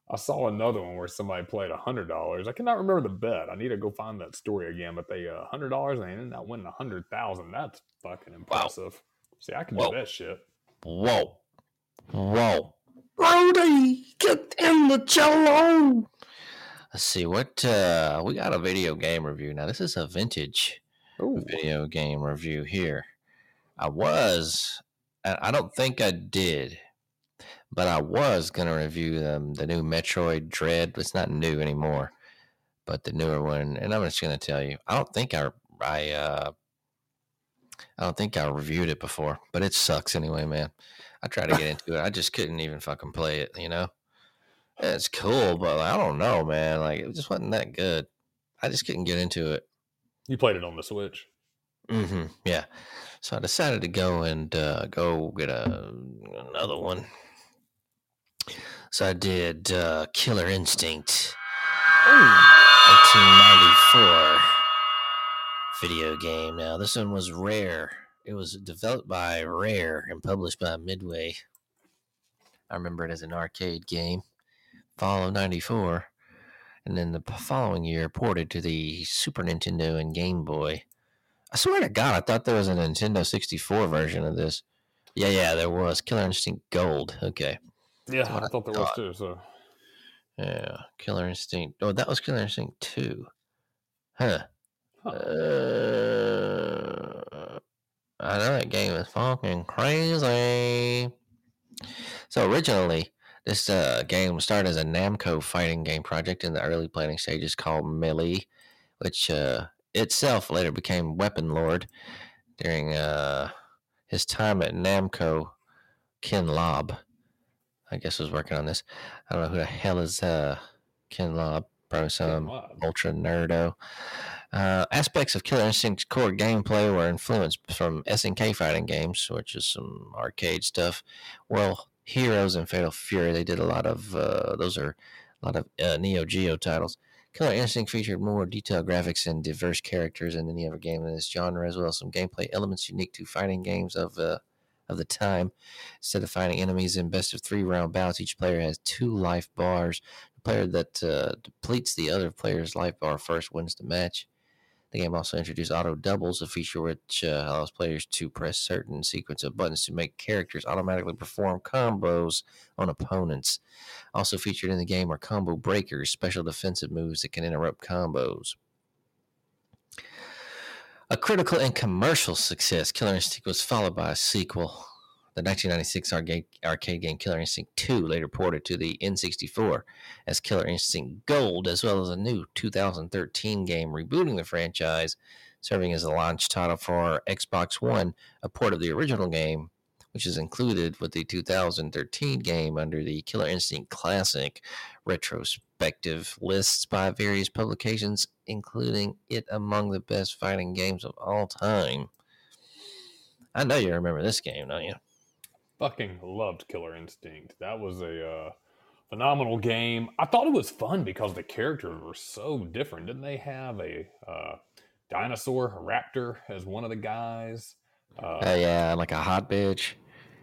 I saw another one where somebody played a hundred dollars. I cannot remember the bet. I need to go find that story again. But they a hundred dollars and they ended up winning a hundred thousand. That's fucking impressive. See, I can Whoa. do that shit. Whoa. Whoa. Brody, get in the cello. Let's see what uh we got a video game review. Now this is a vintage Ooh, video game review here. I was I I don't think I did, but I was gonna review um, the new Metroid Dread. It's not new anymore, but the newer one. And I'm just gonna tell you, I don't think I I uh I don't think I reviewed it before, but it sucks anyway, man. I tried to get into it. I just couldn't even fucking play it, you know? It's cool, but like, I don't know, man. Like it just wasn't that good. I just couldn't get into it. you played it on the Switch. Mm-hmm. Yeah. So I decided to go and uh, go get a another one. So I did uh, Killer Instinct, 1994 video game. Now this one was rare It was developed by Rare and published by Midway. I remember it as an arcade game, fall of '94, and then the following year ported to the Super Nintendo and Game Boy. I swear to God, I thought there was a Nintendo 64 version of this. Yeah, yeah, there was. Killer Instinct Gold. Okay. Yeah, I I thought there was too. So Yeah, Killer Instinct. Oh, that was Killer Instinct 2. Huh. Huh. Uh, I know that game is fucking crazy. So originally, this uh, game started as a Namco fighting game project in the early planning stages called Melee, which uh, itself later became WeaponLord during uh, his time at Namco. Ken Lobb, I guess, was working on this. I don't know who the hell is uh, Ken Lobb. Probably some ultra nerdo. Uh, aspects of Killer Instinct's core gameplay were influenced from SNK fighting games, which is some arcade stuff. World, Heroes and Fatal Fury, they did a lot of uh, those are a lot of uh, Neo Geo titles. Killer Instinct featured more detailed graphics and diverse characters than any other game in this genre, as well as some gameplay elements unique to fighting games of uh, of the time. Instead of fighting enemies in best of three round bouts, each player has two life bars. The player that uh, depletes the other player's life bar first wins the match. The game also introduced auto doubles, a feature which uh, allows players to press certain sequence of buttons to make characters automatically perform combos on opponents. Also featured in the game are combo breakers, special defensive moves that can interrupt combos. A critical and commercial success, Killer Instinct was followed by a sequel. The 1996 arcade, arcade game Killer Instinct 2 later ported to the N64 as Killer Instinct Gold, as well as a new 2013 game rebooting the franchise, serving as a launch title for Xbox One, a port of the original game, which is included with the 2013 game under the Killer Instinct Classic retrospective lists by various publications, including it among the best fighting games of all time. I know you remember this game, don't you? fucking loved Killer Instinct. That was a uh, phenomenal game. I thought it was fun because the characters were so different. Didn't they have a uh, dinosaur, a raptor, as one of the guys? Uh, yeah, like a hot bitch.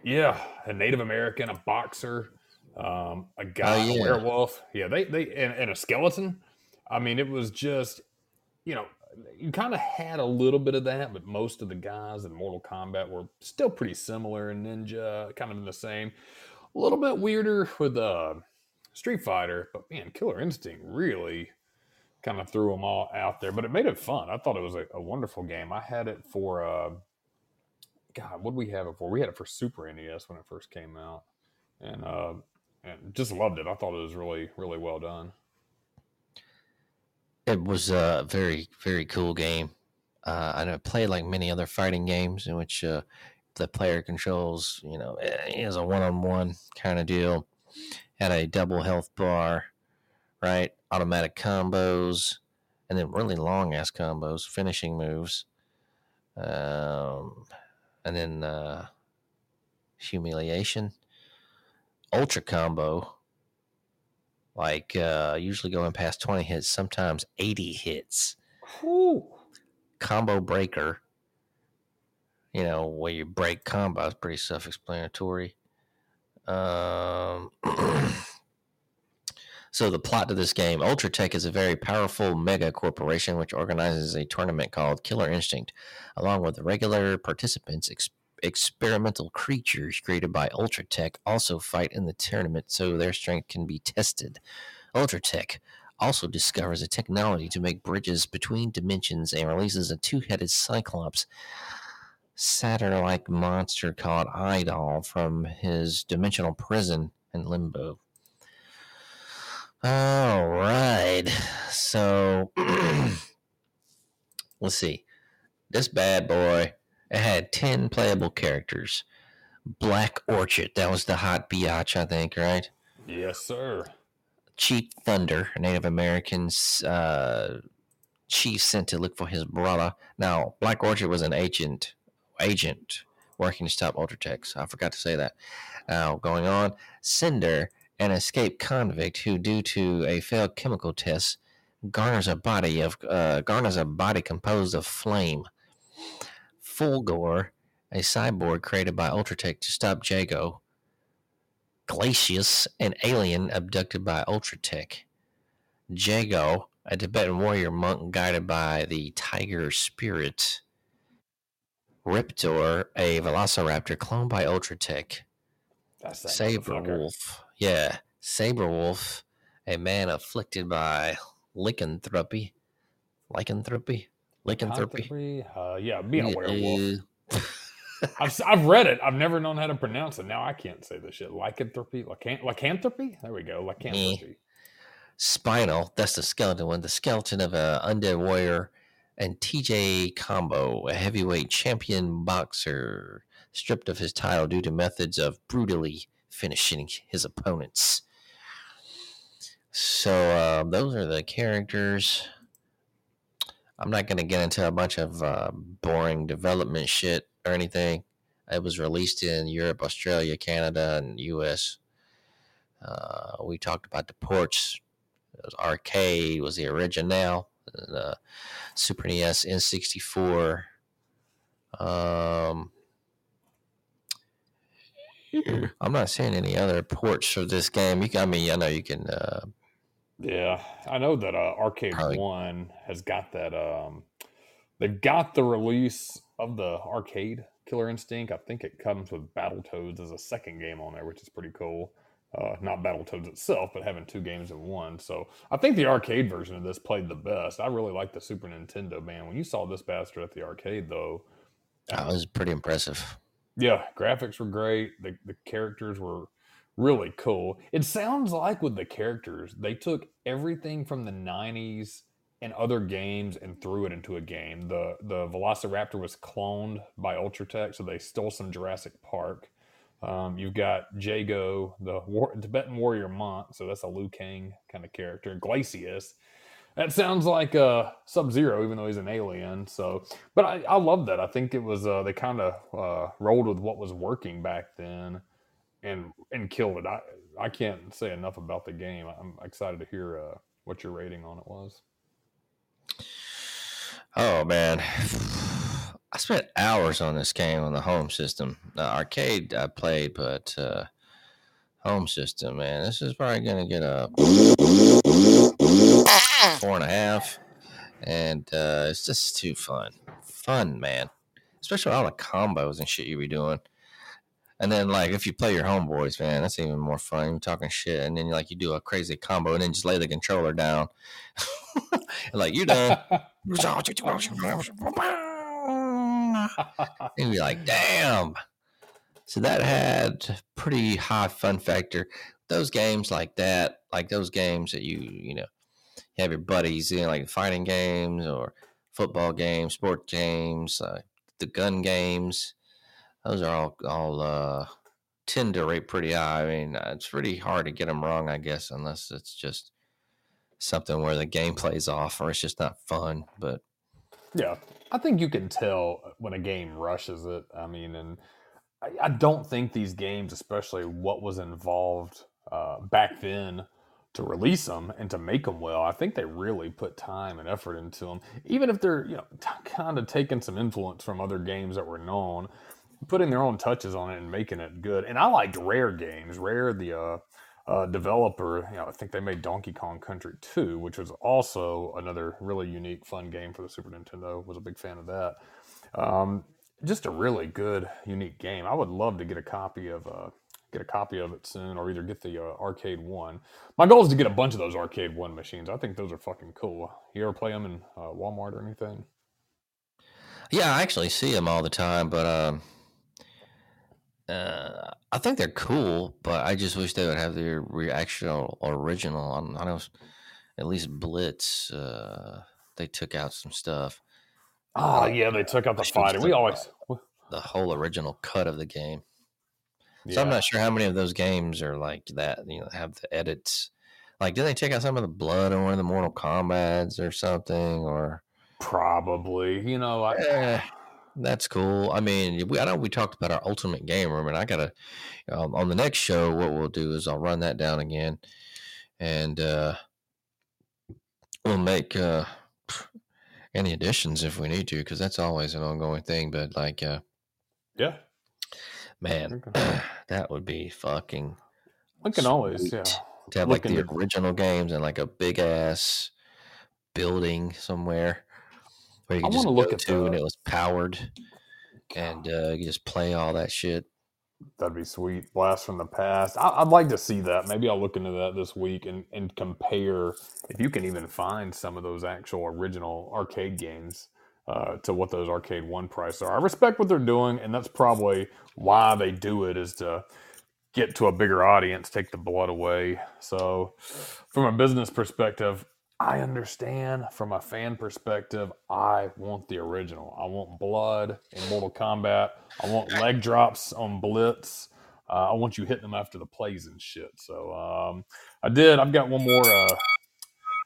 Yeah, a Native American, a boxer, um, a guy, Oh, yeah. a werewolf. Yeah, they they and, and a skeleton. I mean, it was just you know you kind of had a little bit of that, but most of the guys in Mortal Kombat were still pretty similar. And Ninja, kind of in the same. A little bit weirder with uh, Street Fighter, but man, Killer Instinct really kind of threw them all out there. But it made it fun. I thought it was a, a wonderful game. I had it for. Uh, God, what did we have it for? We had it for Super NES when it first came out, and uh, and just loved it. I thought it was really, really well done. It was a very, very cool game. Uh, I played like many other fighting games in which uh, the player controls, you know, it is a one-on-one kind of deal. Had a double health bar, right? Automatic combos, and then really long ass combos, finishing moves, um, and then uh, humiliation, ultra combo, like uh, usually going past 20 hits, sometimes 80 hits. Whew. Combo breaker, you know, where you break combos, pretty self explanatory. Um, (clears throat) so, the plot to this game Ultratech is a very powerful mega corporation which organizes a tournament called Killer Instinct. Along with regular participants, ex- experimental creatures created by Ultratech also fight in the tournament so their strength can be tested. Ultratech also discovers a technology to make bridges between dimensions and releases a two headed Cyclops Saturn like monster called Eyedol from his dimensional prison in Limbo. All right. So (clears throat) let's see. This bad boy, it had 10 playable characters. Black Orchid, that was the hot biatch, I think, right? Yes, sir. Chief Thunder, a Native American's uh, chief sent to look for his brother. Now, Black Orchid was an agent, agent working to stop Ultratech. I forgot to say that. Now, going on, Cinder, an escaped convict who, due to a failed chemical test, garners a body of uh, garners a body composed of flame. Fulgor, a cyborg created by Ultratech to stop Jago, Glacius, an alien abducted by Ultratech. Jago, a Tibetan warrior monk guided by the tiger spirit. Riptor, a velociraptor cloned by Ultratech. That's that Saber. Wolf. Yeah. Sabrewulf, a man afflicted by lycanthropy. Lycanthropy? Lycanthropy? Uh, yeah, being a werewolf. Uh, (laughs) I've, I've read it. I've never known how to pronounce it. Now I can't say this shit. Lycanthropy? Lycan- lycanthropy? There we go. Lycanthropy. Spinal, that's the skeleton one. The skeleton of a undead warrior. And TJ Combo, a heavyweight champion boxer, stripped of his title due to methods of brutally finishing his opponents. So uh, those are the characters. I'm not going to get into a bunch of uh, boring development shit or anything. It was released in Europe, Australia, Canada, and US. Uh, we talked about the ports. It was arcade was the original. The Super NES, N64. Um, I'm not seeing any other ports for this game. You can, I mean, I know you can. Uh, Yeah, I know that uh, Arcade Probably- One has got that. Um, they've got the release of the arcade Killer Instinct. I think it comes with Battletoads as a second game on there, which is pretty cool. Uh, not Battletoads itself, but having two games in one. So I think the arcade version of this played the best. I really like the Super Nintendo man. When you saw this bastard at the arcade, though, that was pretty impressive. yeah, graphics were great. The the characters were really cool. It sounds like with the characters, they took everything from the 90s and other games and threw it into a game. The the Velociraptor was cloned by Ultratech, so they stole some Jurassic Park. Um, you've got Jago, the war, Tibetan warrior monk, so that's a Liu Kang kind of character. Glacius, that sounds like uh, Sub Zero, even though he's an alien. So, but I, I love that. I think it was uh, they kind of uh, rolled with what was working back then, and and killed it. I I can't say enough about the game. I'm excited to hear uh, what your rating on it was. Oh man, I spent hours on this game on the home system. The arcade I played, but uh, home system, man, this is probably gonna get a four and a half, and uh, it's just too fun, fun, man. Especially all the combos and shit you be doing. And then, like, if you play your homeboys, man, that's even more fun. You're talking shit, and then like you do a crazy combo, and then just lay the controller down, (laughs) and, like you're done. (laughs) and be like, damn. So that had pretty high fun factor. Those games like that, like those games that you, you know, you have your buddies in, like fighting games or football games, sport games, uh, the gun games. Those are all all uh, tend to rate pretty high. I mean, uh, it's pretty hard to get them wrong, I guess, unless it's just something where the game plays off or it's just not fun. But Yeah, I think you can tell when a game rushes it. I mean, and I, I don't think these games, especially what was involved uh, back then to release them and to make them well, I think they really put time and effort into them. Even if they're, you know, t- kind of taking some influence from other games that were known, putting their own touches on it and making it good. And I liked Rare games. Rare, the uh, uh, developer, you know, I think they made Donkey Kong Country 2, which was also another really unique, fun game for the Super Nintendo. Was a big fan of that. Um, just a really good, unique game. I would love to get a copy of uh, get a copy of it soon, or either get the uh, arcade one. My goal is to get a bunch of those arcade one machines. I think those are fucking cool. You ever play them in uh, Walmart or anything? Yeah, I actually see them all the time, but um, uh, I think they're cool. But I just wish they would have their reactional original. I, don't- I know at least Blitz. Uh, they took out some stuff. Oh yeah, they took out the fighting. We always. The whole original cut of the game. Yeah. So I'm not sure how many of those games are like that. You know, have the edits. Like, did they take out some of the blood in one of the Mortal Kombat's or something? Or Probably. You know, I, Eh, that's cool. I mean, we, I know we talked about our ultimate game room, and I gotta um, on the next show. What we'll do is I'll run that down again, and uh, we'll make uh, any additions if we need to, because that's always an ongoing thing. But like, uh, Yeah, Man, Okay. (clears throat) that would be fucking we can always yeah. to have like the original games and like a big ass building somewhere where you I just wanna look go at to and it was powered and uh, you just play all that shit. That'd be sweet. Blast from the past. I, I'd like to see that. Maybe I'll look into that this week and, and compare if you can even find some of those actual original arcade games uh, to what those arcade one price are. I respect what they're doing, and that's probably why they do it is to get to a bigger audience, take the blood away. So, from a business perspective, I understand. From a fan perspective, I want the original. I want blood in Mortal Kombat. I want leg drops on Blitz. Uh, I want you hitting them after the plays and shit. So um, I did. I've got one more uh,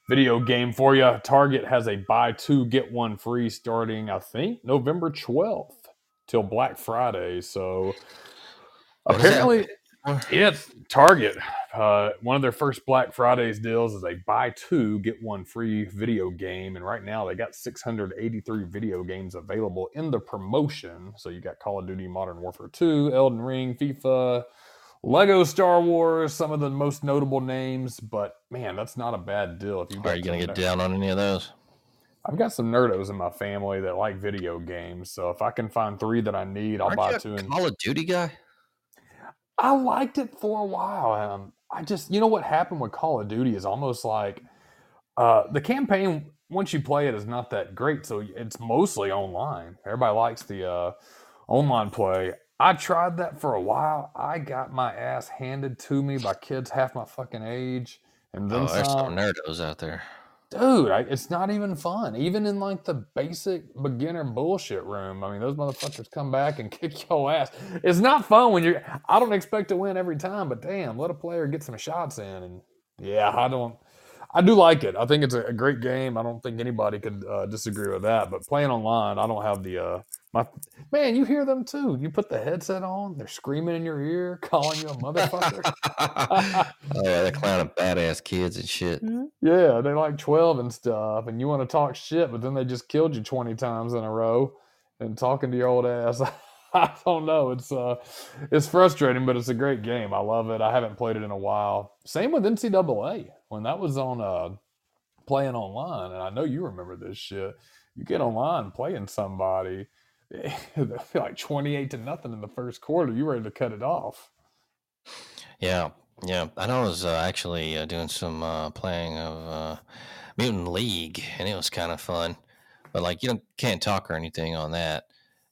video game for you. Target has a buy two get one free starting, I think, November twelfth till Black Friday. So What is that? apparently, yeah, Target. Uh, one of their first Black Fridays deals is a buy two get one free video game, and right now they got 683 video games available in the promotion. So you got Call of Duty Modern Warfare 2, Elden Ring, FIFA, Lego Star Wars, some of the most notable names. But man, that's not a bad deal. If you Are you gonna get down on any of those? I've got some nerdos in my family that like video games, so if I can find three that I need, I'll Aren't buy two. And Call of Duty guy? I liked it for a while. Um, I just, you know, what happened with Call of Duty is almost like uh, the campaign. Once you play it, is not that great. So it's mostly online. Everybody likes the uh, online play. I tried that for a while. I got my ass handed to me by kids half my fucking age, and then Oh, there's some some nerdos out there. Dude I, it's not even fun. Even in like the basic beginner bullshit room i mean those motherfuckers come back and (laughs) kick your ass. It's not fun when you're i don't expect to win every time but damn let a player get some shots in and yeah i don't i do like it. I think it's a, a great game. I don't think anybody could uh, disagree with that but playing online i don't have the uh my man you hear them too you put the headset on they're screaming in your ear (laughs) calling you a motherfucker (laughs) oh yeah, they're clowning badass kids and shit. Yeah, they like 12 and stuff, and you want to talk shit, but then they just killed you 20 times in a row and talking to your old ass. (laughs) I don't know. It's uh it's frustrating, but it's a great game. I love it. I haven't played it in a while. Same with NCAA. When that was on uh playing online, and I know you remember this shit. You get online playing somebody, (laughs) like 28 to nothing in the first quarter. You were ready to cut it off. Yeah, yeah. I know I was uh, actually uh, doing some uh, playing of uh, Mutant League, and it was kind of fun. But like, you don't, can't talk or anything on that,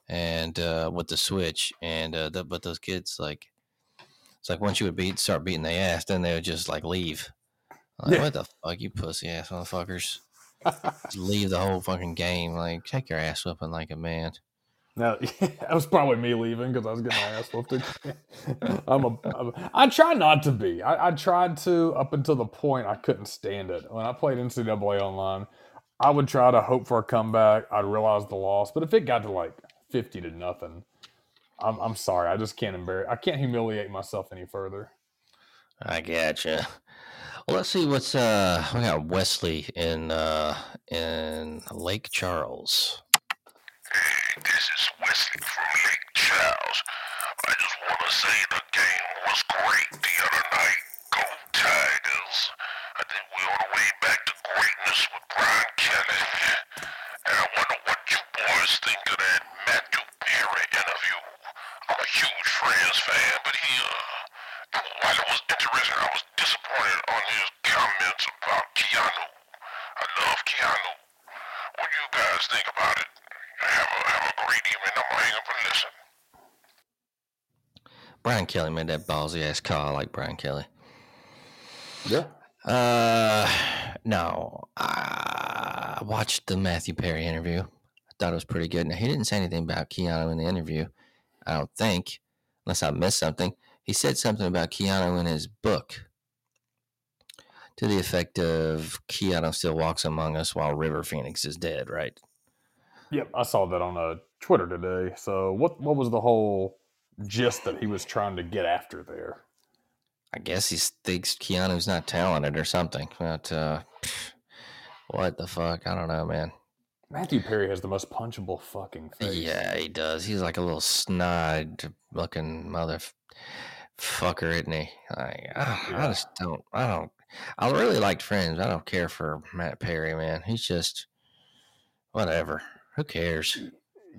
and uh, with the Switch, and uh, the, but those kids like, it's like once you would beat, start beating their ass, then they would just like leave. Like, Yeah. what the fuck, you pussy ass motherfuckers! Leave the whole fucking game. Like, take your ass whipping like a man. No, (laughs) that was probably me leaving because I was getting my ass whooped. I'm a, I'm a, I try not to be. I, I tried to up until the point I couldn't stand it. When I played NCAA online, I would try to hope for a comeback. I'd realize the loss, but if it got to like fifty to nothing, I'm, I'm sorry. I just can't embarrass. I can't humiliate myself any further. I gotcha. Well, let's see what's uh we got Wesley in uh in Lake Charles. This is Wesley from Lake Charles. I just want to say the game was great the other night. Go Tigers. I think we're on the way back to greatness with Brian Kelly. And I wonder what you boys think of that Matthew Perry interview. I'm a huge Friends fan, but he, uh, while it was interesting, I was disappointed on his comments about Keanu. I love Keanu. What do you guys think about it? Have a, have a great evening. I'm gonna hang up and listen. Brian Kelly made that ballsy ass call. I like Brian Kelly. Yeah. Uh, no, I watched the Matthew Perry interview. I thought it was pretty good. Now he didn't say anything about Keanu in the interview. I don't think, unless I missed something. He said something about Keanu in his book, to the effect of Keanu still walks among us while River Phoenix is dead. Right? Yep, I saw that on uh, Twitter today. So what what was the whole gist that he was trying to get after there? I guess he thinks Keanu's not talented or something. But uh, what the fuck? I don't know, man. Matthew Perry has the most punchable fucking face. Yeah, he does. He's like a little snide looking mother fucker, isn't he? Like, I, I just don't. I don't. I really liked Friends. I don't care for Matt Perry, man. He's just whatever. Who cares?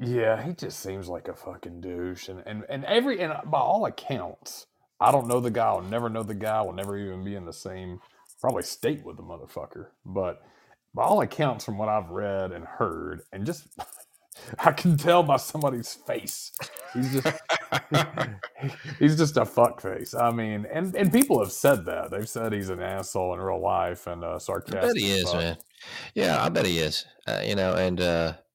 Yeah, he just seems like a fucking douche, and and and every and by all accounts, I don't know the guy. I'll never know the guy. Will never even be in the same probably state with the motherfucker. But by all accounts, from what I've read and heard, and just (laughs) I can tell by somebody's face, he's just (laughs) he's just a fuck face. I mean, and and people have said that. They've said he's an asshole in real life and uh, I sarcastic. bet he is, fuck. man. Yeah, I bet he is. Uh, you know, and uh, i-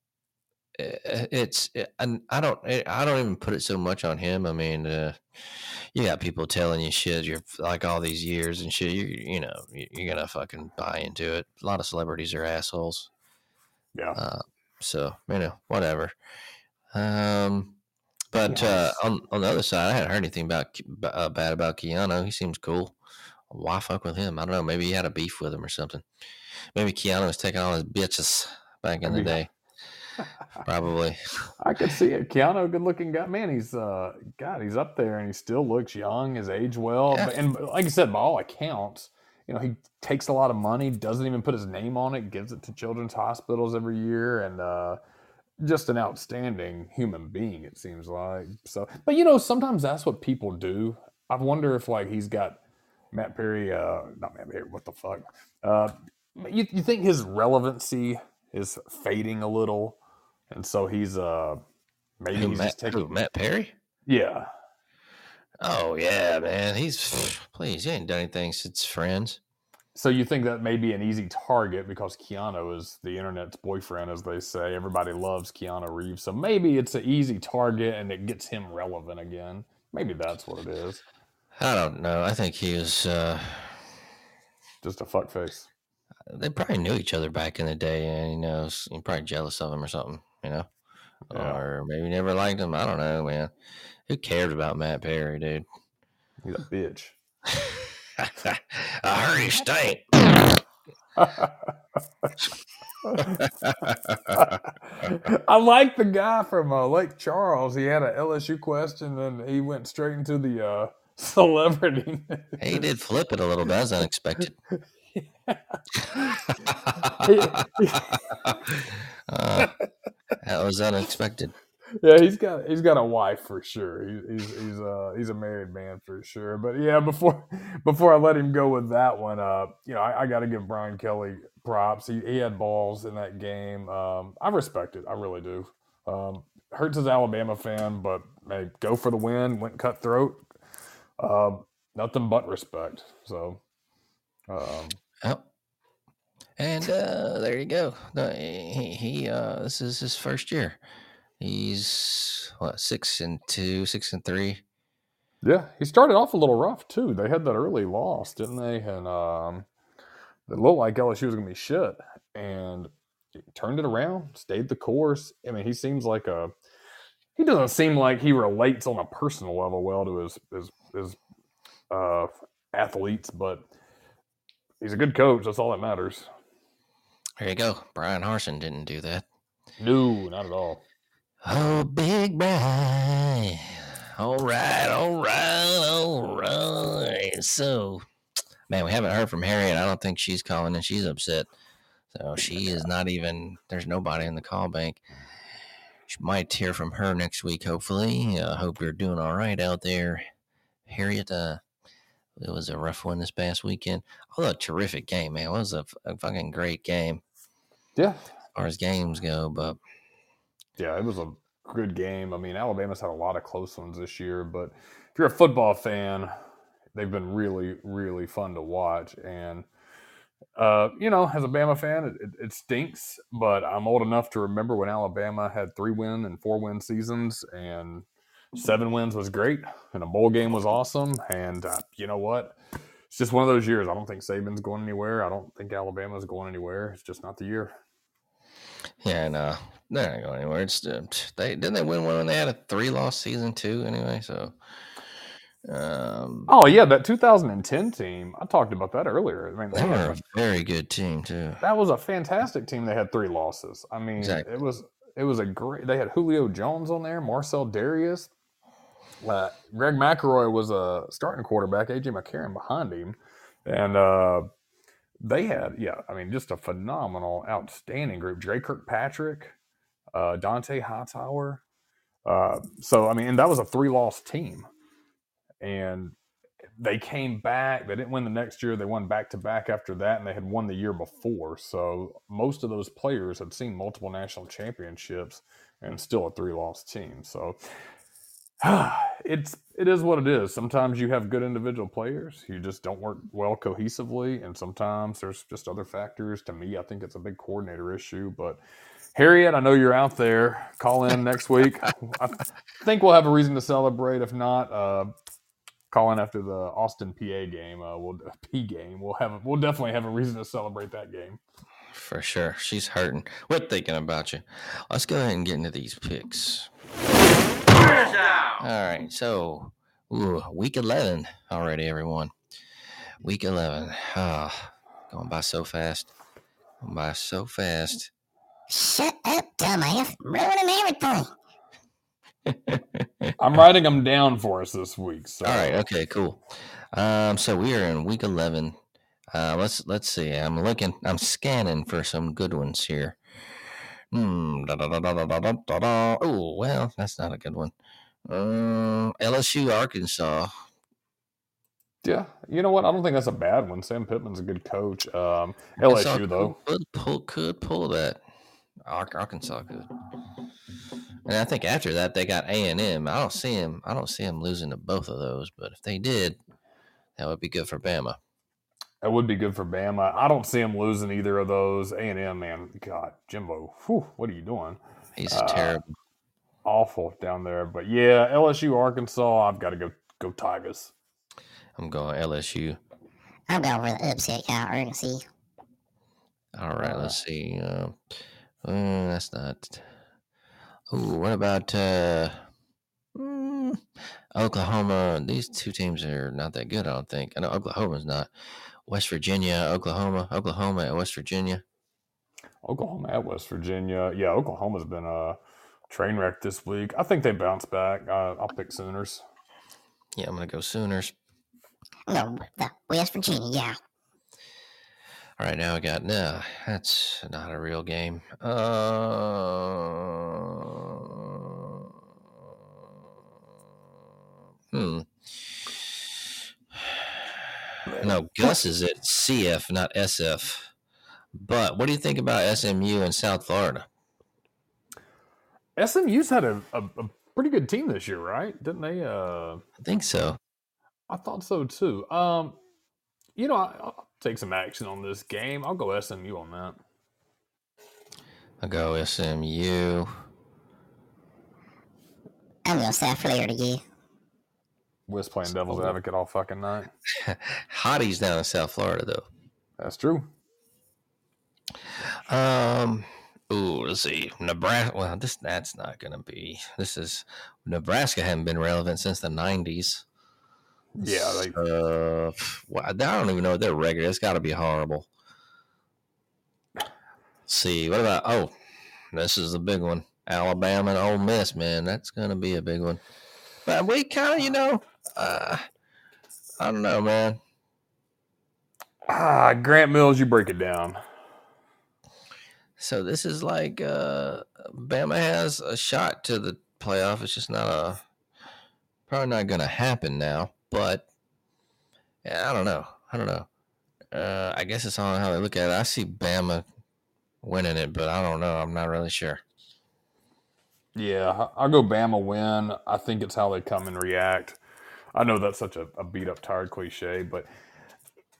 it's and I don't I don't even put it so much on him. I mean, uh, you got people telling you shit. You're like all these years and shit. You you know you- you're gonna fucking buy into it. A lot of celebrities are assholes. Yeah. Uh, so you know whatever. Um, but uh, on on the other side, I hadn't heard anything about uh, bad about Keanu. He seems cool. Why fuck with him? I don't know. Maybe he had a beef with him or something. Maybe Keanu was taking all his bitches back in the day. Probably. (laughs) I could see it. Keanu, good looking guy. Man, he's uh God, he's up there and he still looks young, his age well. Yeah. But, and like I said, by all accounts, you know, he takes a lot of money, doesn't even put his name on it, gives it to children's hospitals every year, and uh just an outstanding human being, it seems like. So but you know, sometimes that's what people do. I wonder if like he's got Matt Perry, uh not Matt Perry, what the fuck? Uh you, you think his relevancy is fading a little? And so he's uh maybe Who, he's Matt, just taking who, Matt Perry? yeah Oh yeah, man. He's (sighs) please. He ain't done anything since Friends. so you think that may be an easy target because Keanu is the internet's boyfriend as they say everybody loves Keanu Reeves so maybe it's an easy target and it gets him relevant again maybe that's what it is I don't know. I think he was. Uh, just a fuck face they probably knew each other back in the day, and you know, s- you're probably jealous of him or something. You know, Yeah. or maybe never liked him. I don't know, man. Who cares about Matt Perry, dude? he's a bitch I heard he stank. I like the guy from uh, Lake Charles. He had an LSU question and he went straight into the uh, (laughs) celebrity. he did flip it a little bit. That's unexpected. (laughs) (laughs) Uh, that was unexpected. yeah, he's got he's got a wife for sure. He's he's he's uh he's a married man for sure. But yeah, before (laughs) before I let him go with that one, uh, you know, I, I got to give Brian Kelly props. He he had balls in that game. Um, I respect it. I really do. Um, hurts his Alabama fan, but hey, go for the win. Went cutthroat. Um, nothing but respect. So, um, Yep. And uh, there you go. He, he uh, this is his first year. He's what six and two, six and three. Yeah, he started off a little rough too. They had that early loss, didn't they? And um, it looked like LSU was going to be shit, and turned it around, stayed the course. I mean, he seems like a. He doesn't seem like he relates on a personal level well to his his his uh, athletes, but he's a good coach. That's all that matters. There you go. Bryan Harsin didn't do that. No, not at all. Oh, Big Brian. All right, all right, all right. So, man, we haven't heard from Harriet. I don't think she's calling and she's upset. So she is not even, there's nobody in the call bank. She might hear from her next week, hopefully. I hope you're doing all right out there. Harriet, uh, it was a rough one this past weekend. Oh, a terrific game, man. It was a fucking great game Yeah, as far as games go, but Yeah, it was a good game. I mean, Alabama's had a lot of close ones this year, but if you're a football fan, they've been really, really fun to watch. And, uh, you know, as a Bama fan, it, it, it stinks, but I'm old enough to remember when Alabama had three win and four win seasons, and seven wins was great, and a bowl game was awesome. And uh, you know what? It's just one of those years. I don't think Saban's going anywhere. I don't think Alabama's going anywhere. It's just not the year. Yeah, no, they're not going anywhere. It's uh, they didn't they win one when they had a three loss season too. Anyway, so Um, Oh yeah, that 2010 team. I talked about that earlier. I mean, they they were a very good team too. that was a fantastic team. They had three losses. I mean, Exactly. it was it was a great. They had Julio Jones on there, Marcell Dareus. Uh, Greg McElroy was a starting quarterback. AJ McCarron behind him, and uh, they had yeah. I mean, just a phenomenal, outstanding group. Dre Kirkpatrick, uh, Dont'a Hightower. Uh, so I mean, and that was a three loss team, and they came back. They didn't win the next year. They won back to back after that, and they had won the year before. So most of those players had seen multiple national championships and still a three loss team. So (sighs) it's it is what it is. Sometimes you have good individual players, you just don't work well cohesively, and sometimes there's just other factors. To me, I think it's a big coordinator issue, but. Harriet, I know you're out there. Call in next week. I think we'll have a reason to celebrate. If not, uh, call in after the Austin Peay game. Uh, we'll (laughs) Peay game. We'll have we'll definitely have a reason to celebrate that game. For sure. She's hurting. We're thinking about you. Let's go ahead and get into these picks. All right. So, ooh, week 11 already, everyone. Week 11. Ah, going by so fast. Going by so fast. Shut up, dumbass. Ruining everything. I'm writing them down for us this week. So. All right. Okay. Cool. Um. So we are in week eleven. Uh. Let's let's see. I'm looking. I'm scanning for some good ones here. Hmm. Oh, well, that's not a good one. Uh, LSU, Arkansas. Yeah, you know what? I don't think that's a bad one. Sam Pittman's a good coach. Um, LSU though could pull, could pull that. Arkansas could, and I think after that they got A and M. I don't see him. I don't see him losing to both of those. But if they did, that would be good for Bama. That would be good for Bama. I don't see him losing either of those. A and M, man, God, Jimbo, whew, what are you doing? He's Uh, terrible. Awful down there. But yeah, LSU, Arkansas, I've got to go go Tigers. I'm going LSU. I'm going for the upset, Kyle Urgency. All right, let's see. Uh, uh, that's not. Ooh, what about uh, mm, Oklahoma? These two teams are not that good. I don't think. I know Oklahoma's not. West Virginia, Oklahoma, Oklahoma, and West Virginia. Oklahoma at West Virginia. Yeah, Oklahoma's been a train wreck this week. I think they bounce back. Uh, I'll pick Sooners. Yeah, I'm gonna go Sooners. No, West Virginia, yeah. All right, now I got no. That's not a real game. Uh, hmm. No, Gus is at CF, not SF. But what do you think about SMU and South Florida? SMU's had a, a, a pretty good team this year, right? Didn't they? Uh, I think so. I thought so too. Um, you know, I, I'll take some action on this game. I'll go SMU on that. I'll go SMU. I'm going South Florida, Wiz playing devil's advocate all fucking night. (laughs) Hottie's down in South Florida, though. That's true. Um. Ooh, let's see. Nebraska. Well, this that's not gonna be. This is Nebraska hadn't been relevant since the nineties. Yeah, they, Uh, well, I don't even know if they're regular. It's got to be horrible. Let's see, what about? Oh, this is the big one. Alabama and Ole Miss, man. That's gonna be a big one. But we kind of, you know, uh, I don't know, man. ah, Grant Mills, you break it down. So this is like uh Bama has a shot to the playoff. It's just not a probably not gonna happen now. But yeah, I don't know. I don't know. Uh I guess it's on how they look at it. I see Bama winning it, but I don't know. I'm not really sure. Yeah, I'll go Bama win. I think it's how they come and react. I know that's such a, a beat up, tired cliche, but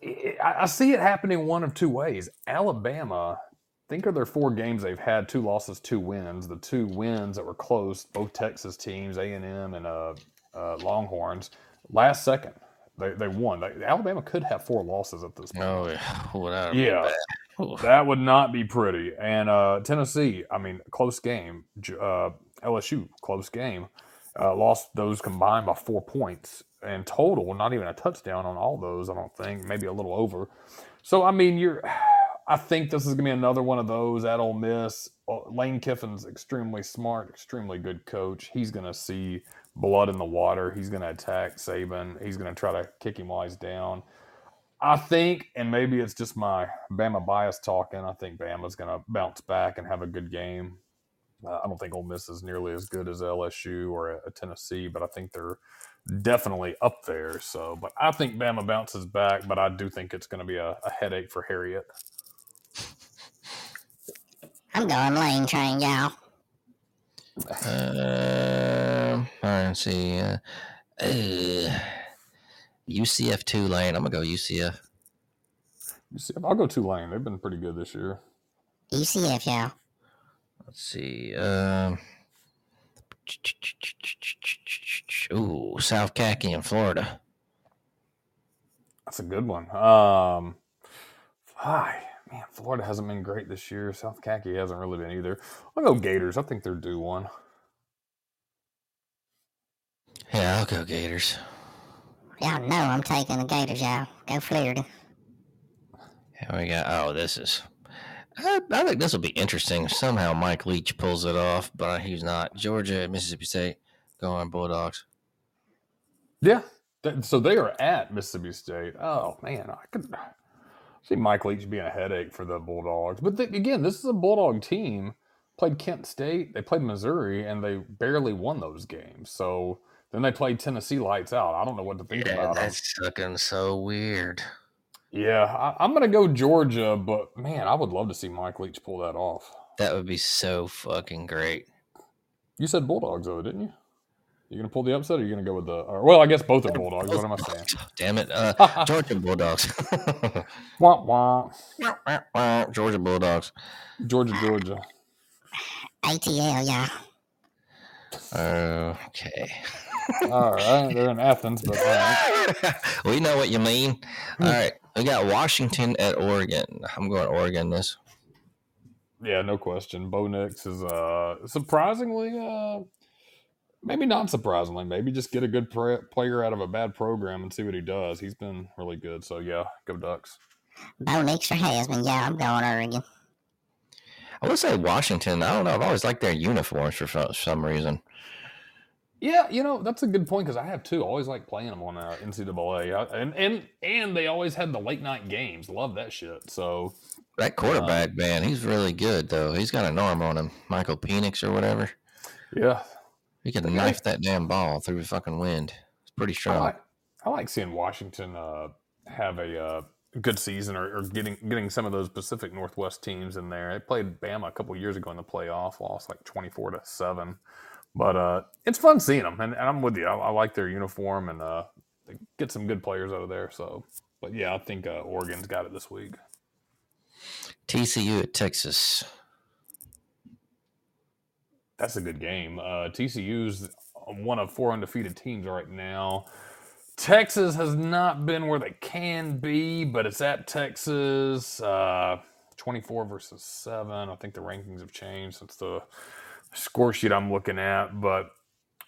it, I, I see it happening one of two ways. Alabama, think of their four games they've had: two losses, two wins. The two wins that were close, both Texas teams, A and M and uh, uh, Longhorns. Last second, they they won. They, Alabama could have four losses at this point. Oh yeah. (laughs) Whatever. Yeah. That would not be pretty. And uh, Tennessee, I mean, close game. Uh, LSU, close game. Uh, lost those combined by four points in total, not even a touchdown on all those. I don't think, maybe a little over. So I mean, you're. I think this is going to be another one of those at Ole Miss. Uh, Lane Kiffin's extremely smart, extremely good coach. He's going to see blood in the water. He's going to attack Saban. He's going to try to kick him while he's down. I think, and maybe it's just my Bama bias talking. I think Bama's going to bounce back and have a good game. Uh, I don't think Ole Miss is nearly as good as LSU or a, a Tennessee, but I think they're definitely up there. So, but I think Bama bounces back, but I do think it's going to be a, a headache for Harriet. I'm going lane train, y'all. Um, all right, let's see. Uh, uh, UCF Tulane. I'm gonna go UCF. You see, I'll go two lane. They've been pretty good this year. UCF, y'all. Let's see. Um, ooh, South Khaki in Florida. That's a good one. Um, hi, man, Florida hasn't been great this year. South Khaki hasn't really been either. I'll go Gators. I think they're due one. Yeah, I'll go Gators. Y'all know I'm taking the Gators, y'all. Go Florida. Here we go. Oh, this is. I, I think this will be interesting. Somehow Mike Leach pulls it off, but he's not. Georgia, Mississippi State, go on Bulldogs. Yeah. So they are at Mississippi State. Oh man, I could see Mike Leach being a headache for the Bulldogs. But th- again, this is a Bulldog team. Played Kent State, they played Missouri, and they barely won those games. So then they played Tennessee lights out. I don't know what to think Yeah, about that's looking so weird. Yeah, I, I'm gonna go Georgia, but man, I would love to see Mike Leach pull that off. That would be so fucking great. You said Bulldogs though, didn't you? You gonna pull the upset, or you gonna go with the? Or, well, I guess both are Bulldogs. What am I saying? Damn it. Uh, (laughs) Georgia Bulldogs. (laughs) Wah, wah. Georgia Bulldogs. Georgia, Georgia. ATL, y'all. Okay. All right, they're in Athens, but all right. (laughs) we know what you mean. Hmm. All right. We got Washington at Oregon. I'm going Oregon this. yeah, no question. Bo Nix is uh surprisingly, uh maybe not surprisingly, maybe just get a good pra- player out of a bad program and see what he does. He's been really good, so yeah, go Ducks. Bo Nix for Heisman, y'all. I'm going Oregon. I would say Washington. I don't know. I've always liked their uniforms for some reason. Yeah, you know that's a good point because I have too. I always like playing them on uh, NCAA, I, and and and they always had the late night games. Love that shit. So That quarterback, man, he's really good, though. He's got an arm on him. Michael Penix or whatever. yeah, He Okay. knife that damn ball through the fucking wind. It's pretty I strong. like, I like seeing Washington uh, have a uh, good season or, or getting getting some of those Pacific Northwest teams in there. They played Bama a couple years ago in the playoff, lost like twenty four to seven. But uh, it's fun seeing them, and, and I'm with you. I, I like their uniform and uh, they get some good players out of there. So, but yeah, I think uh, Oregon's got it this week. TCU at Texas. That's a good game. Uh, TCU's one of four undefeated teams right now. Texas has not been where they can be, but it's at Texas. Uh, 24 versus 7. I think the rankings have changed since the score sheet I'm looking at. But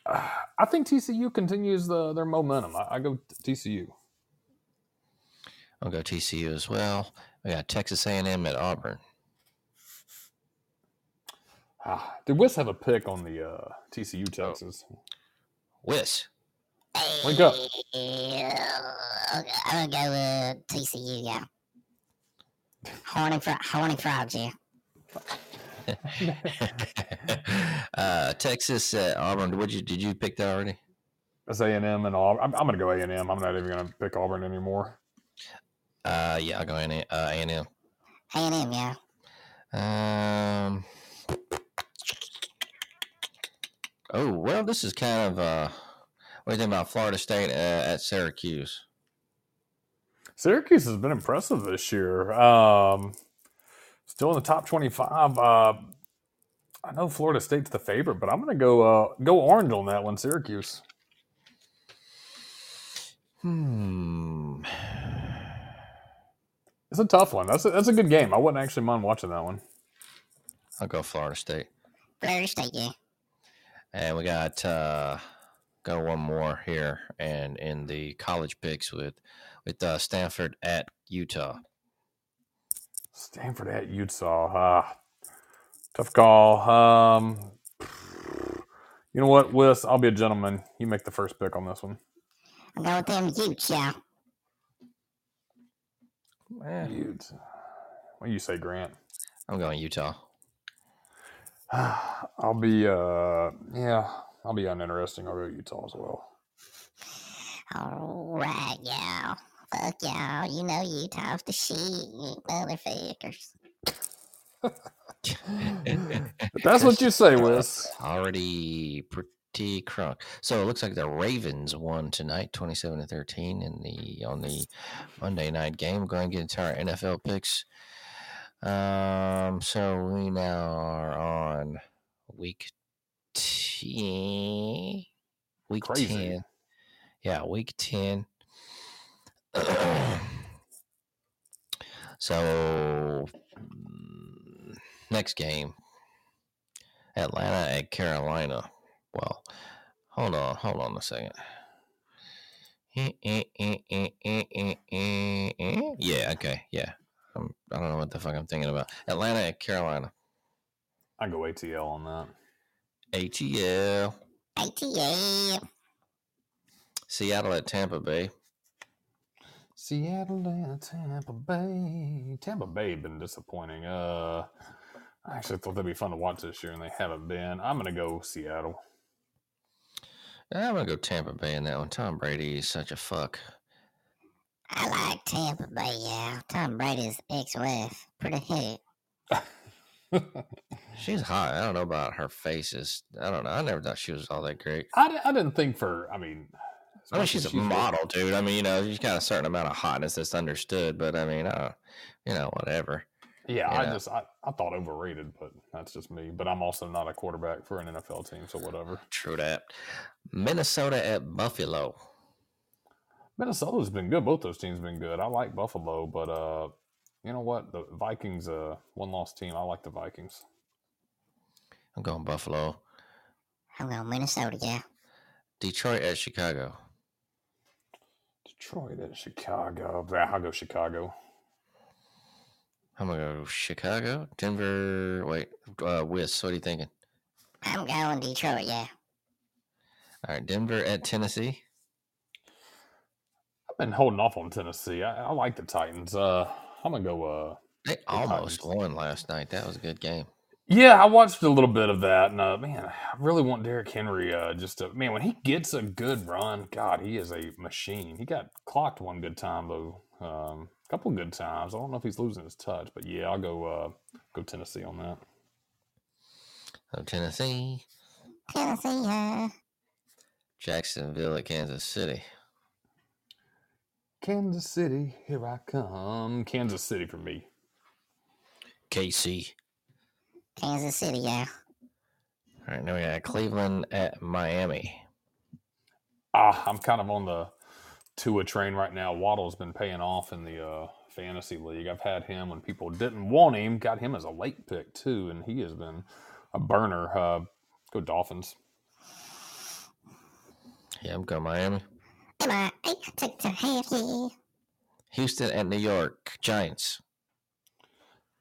uh, I think TCU continues the, their momentum. I, I go TCU. I'll go TCU as well. We got Texas A&M at Auburn. Ah, did Wiss have a pick on the uh, TCU Texas? Wiss. Wake up. I'm gonna go with TCU, yeah. Horny, fro- horny frogs, yeah. (laughs) uh, Texas at Auburn. Would you did you pick that already? That's A&M and Auburn. I'm, I'm going to go A&M. I'm not even going to pick Auburn anymore. Uh, yeah, I'll go A uh, A&M. A&M, yeah. Um. Oh well, this is kind of uh. What do you think about Florida State uh, at Syracuse? Syracuse has been impressive this year. Um, still in the top 25. Uh, I know Florida State's the favorite, but I'm going to go uh, go orange on that one, Syracuse. Hmm. It's a tough one. That's a, that's a good game. I wouldn't actually mind watching that one. I'll go Florida State. Florida State, yeah. And we got uh, go one more here, and in the college picks with with uh, Stanford at Utah. Stanford at Utah. Ah, tough call. Um, you know what, Wes? I'll be a gentleman. You make the first pick on this one. I'm going with them Utes, y'all. Eh, Ute. What do you say, Grant? I'm going Utah. (sighs) I'll be, uh, yeah, I'll be uninteresting. I'll go Utah as well. All right, y'all. Fuck y'all. You know Utah's the shit, you motherfuckers. If (laughs) that's what you say, Wes. Already pretty crunk. So it looks like the Ravens won tonight, twenty-seven to thirteen, in the on the Monday night game. Going to get into our NFL picks. Um, so we now are on week ten. Week Crazy. ten. Yeah, week ten. (clears throat) so mm, next game, Atlanta at Carolina. Well, hold on, hold on a second. (laughs) Yeah, okay, yeah. I'm, I don't know what the fuck I'm thinking about. Atlanta at Carolina. I go ATL on that. ATL. ATL. Seattle at Tampa Bay. Seattle and Tampa Bay. Tampa Bay been disappointing. Uh, I actually thought they'd be fun to watch this year, and they haven't been. I'm gonna go Seattle. I'm gonna go Tampa Bay in that one. Tom Brady is such a fuck. I like Tampa Bay, yeah. Tom Brady's ex-wife. Pretty hot. (laughs) She's hot. I don't know about her faces. I don't know. I never thought she was all that great. I, I didn't think for. I mean, as I mean, much she's as a model, dude. I mean, you know, she's got a certain amount of hotness that's understood, but I mean, uh, you know, whatever. Yeah, I Yeah. just I, I thought overrated, but that's just me. But I'm also not a quarterback for an NFL team, so whatever. True that. Minnesota at Buffalo. Minnesota's been good. Both those teams been good. I like Buffalo, but uh, you know what? The Vikings, uh, one lost team. I like the Vikings. I'm going Buffalo. I'm going Minnesota, yeah. Detroit at Chicago. Detroit at Chicago. Yeah, I'll go Chicago. I'm gonna go Chicago, Denver. Wait, uh, Wiz. What are you thinking? I'm going Detroit, yeah. All right, Denver at Tennessee. I've been holding off on Tennessee. I, I like the Titans. Uh, I'm gonna go. Uh, They almost Titans. won last night. That was a good game. Yeah, I watched a little bit of that, and uh, man, I really want Derrick Henry. Uh, just to, man, when he gets a good run, God, he is a machine. He got clocked one good time though. Um, a couple good times. I don't know if he's losing his touch, but yeah, I'll go. Uh, go Tennessee on that. So Tennessee, Tennessee, yeah. Jacksonville at Kansas City. Kansas City, here I come. Kansas City for me. KC. Kansas City, yeah. All right, now we got Cleveland at Miami. Ah, I'm kind of on the Tua train right now. Waddle's been paying off in the uh, fantasy league. I've had him when people didn't want him. Got him as a late pick too, and he has been a burner. Uh, go Dolphins. Yeah, I'm going Miami. Come I took to have you. Houston at New York. Giants.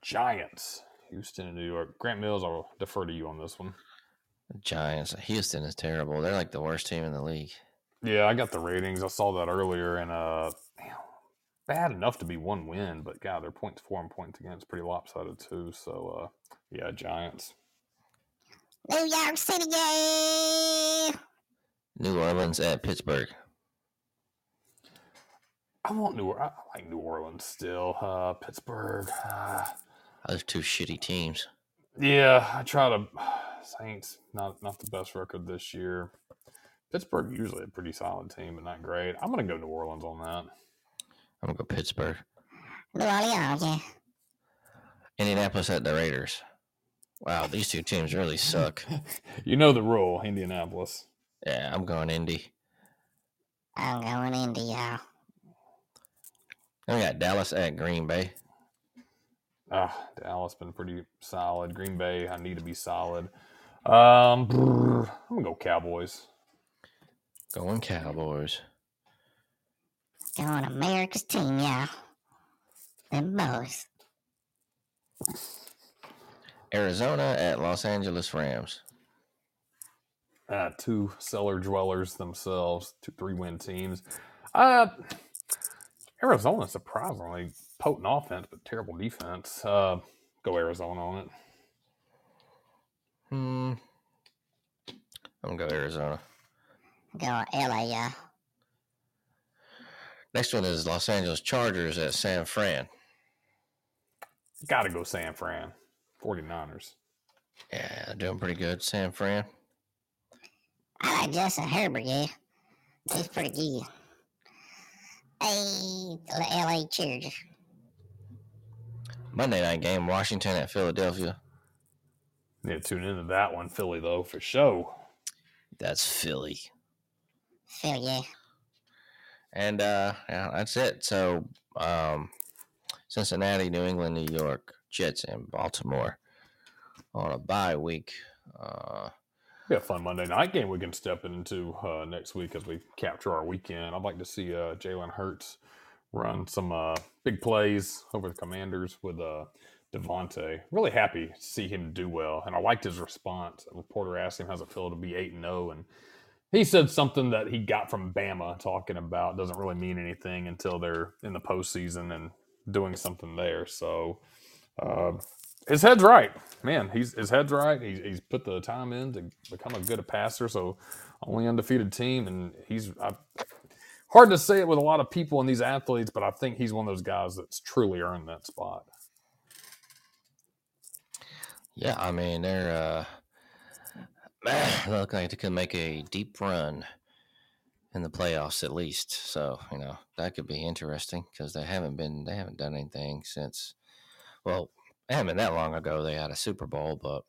Giants. Houston and New York. Grant Mills, I'll defer to you on this one. Giants. Houston is terrible. They're like the worst team in the league. Yeah, I got the ratings. I saw that earlier, and uh, damn, bad enough to be one win, but God, their points for and points against pretty lopsided too. So, uh, yeah, Giants. New York City, yeah. New Orleans at Pittsburgh. I want New. I I like New Orleans still. Uh, Pittsburgh. Uh, Those two shitty teams. yeah, I try to. (sighs) Saints not not the best record this year. Pittsburgh usually a pretty solid team, but not great. I'm gonna go New Orleans on that. I'm gonna go Pittsburgh. New Orleans, yeah. Indianapolis at the Raiders. Wow, these two teams really suck. (laughs) You know the rule, Indianapolis. Yeah, I'm going Indy. I'm going Indy, y'all. Then we got Dallas at Green Bay. Ah, Dallas been pretty solid. Green Bay, I need to be solid. Um, brr, I'm gonna go Cowboys. Going Cowboys. Going America's team, yeah. Them boys. Arizona at Los Angeles Rams. Uh, two cellar dwellers themselves, two three win teams. Uh, Arizona surprisingly potent offense, but terrible defense. Uh, go Arizona on it. Hmm. I'm gonna go Arizona. Go LA, yeah. Next one is Los Angeles Chargers at San Fran. Got to go San Fran. 49ers. Yeah, doing pretty good. San Fran. I like Justin Herbert, yeah. He's pretty good. Hey, the LA Chargers. Monday night game, Washington at Philadelphia. Yeah, tune into that one. Philly, though, for show. That's Philly. Phil, yeah. And uh yeah, that's it. So um Cincinnati, New England, New York, Jets, and Baltimore on a bye week. Uh Be a fun Monday night game we can step into uh, next week as we capture our weekend. I'd like to see uh, Jalen Hurts run some uh, big plays over the Commanders with uh, DeVonta. Really happy to see him do well, and I liked his response. A reporter asked him, "How's it feel to be eight and zero?" and he said something that he got from Bama, talking about doesn't really mean anything until they're in the postseason and doing something there. So uh, his head's right, man. He's his head's right. He's, he's put the time in to become a good passer. So only undefeated team, and he's I, hard to say it with a lot of people and these athletes, but I think he's one of those guys that's truly earned that spot. yeah, I mean they're uh they (sighs) look like they could make a deep run in the playoffs at least. So, you know, that could be interesting because they haven't been they haven't done anything since well, it haven't been that long ago they had a Super Bowl, but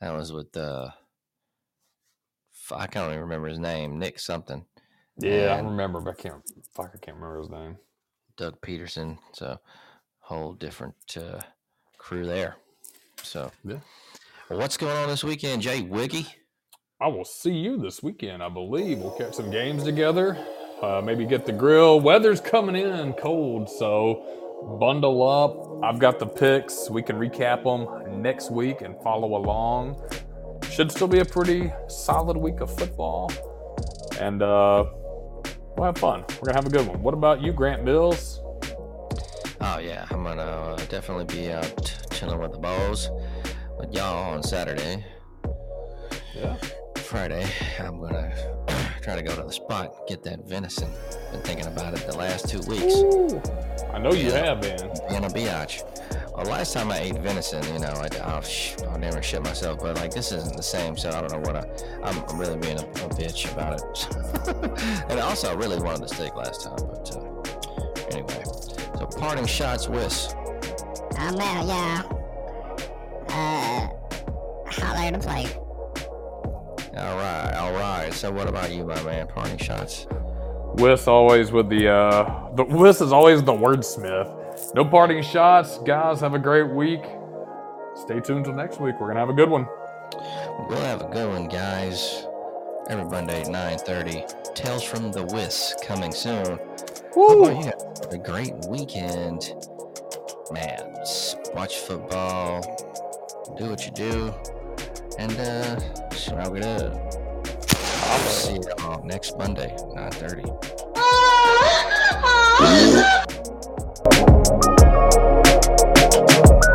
that was with uh I can't even remember his name, Nick something. Yeah, I remember, but I can't. Fuck, I can't remember his name. Doug Pederson. So whole different uh, crew there. So Yeah. well, what's going on this weekend, Jay Wiggy? I will see you this weekend. I believe we'll catch some games together. Uh, maybe get the grill. Weather's coming in cold, so bundle up. I've got the picks. We can recap them next week and follow along. Should still be a pretty solid week of football, and uh, we'll have fun. We're gonna have a good one. What about you, Grant Mills? Oh yeah, I'm gonna uh, definitely be out chilling with the balls with y'all on Saturday. Yeah. Friday, I'm gonna try to go to the spot, get that venison. Been thinking about it the last two weeks. Ooh, I know you Yeah. have been. Being a biatch. Well, last time I ate venison, you know, I, I'll, I'll never shit myself, but like this isn't the same, so I don't know what I. I'm, I'm really being a, a bitch about it. (laughs) and also, I really wanted the steak last time, but uh, anyway. So, parting shots, Wiss. I'm out, yeah. Uh, holler to play. All right. So, what about you, my man? Parting shots. Wiss always with the uh the Wiss is always the wordsmith. No parting shots, guys. Have a great week. Stay tuned till next week. We're gonna have a good one. We'll have a good one, guys. Every Monday at 9.30. Tales from the Wiss coming soon. Woo! Oh, you a great weekend. Man, watch football, do what you do, and uh, it up. I'll see y'all next Monday, 9.30. Ah. (laughs) Ah.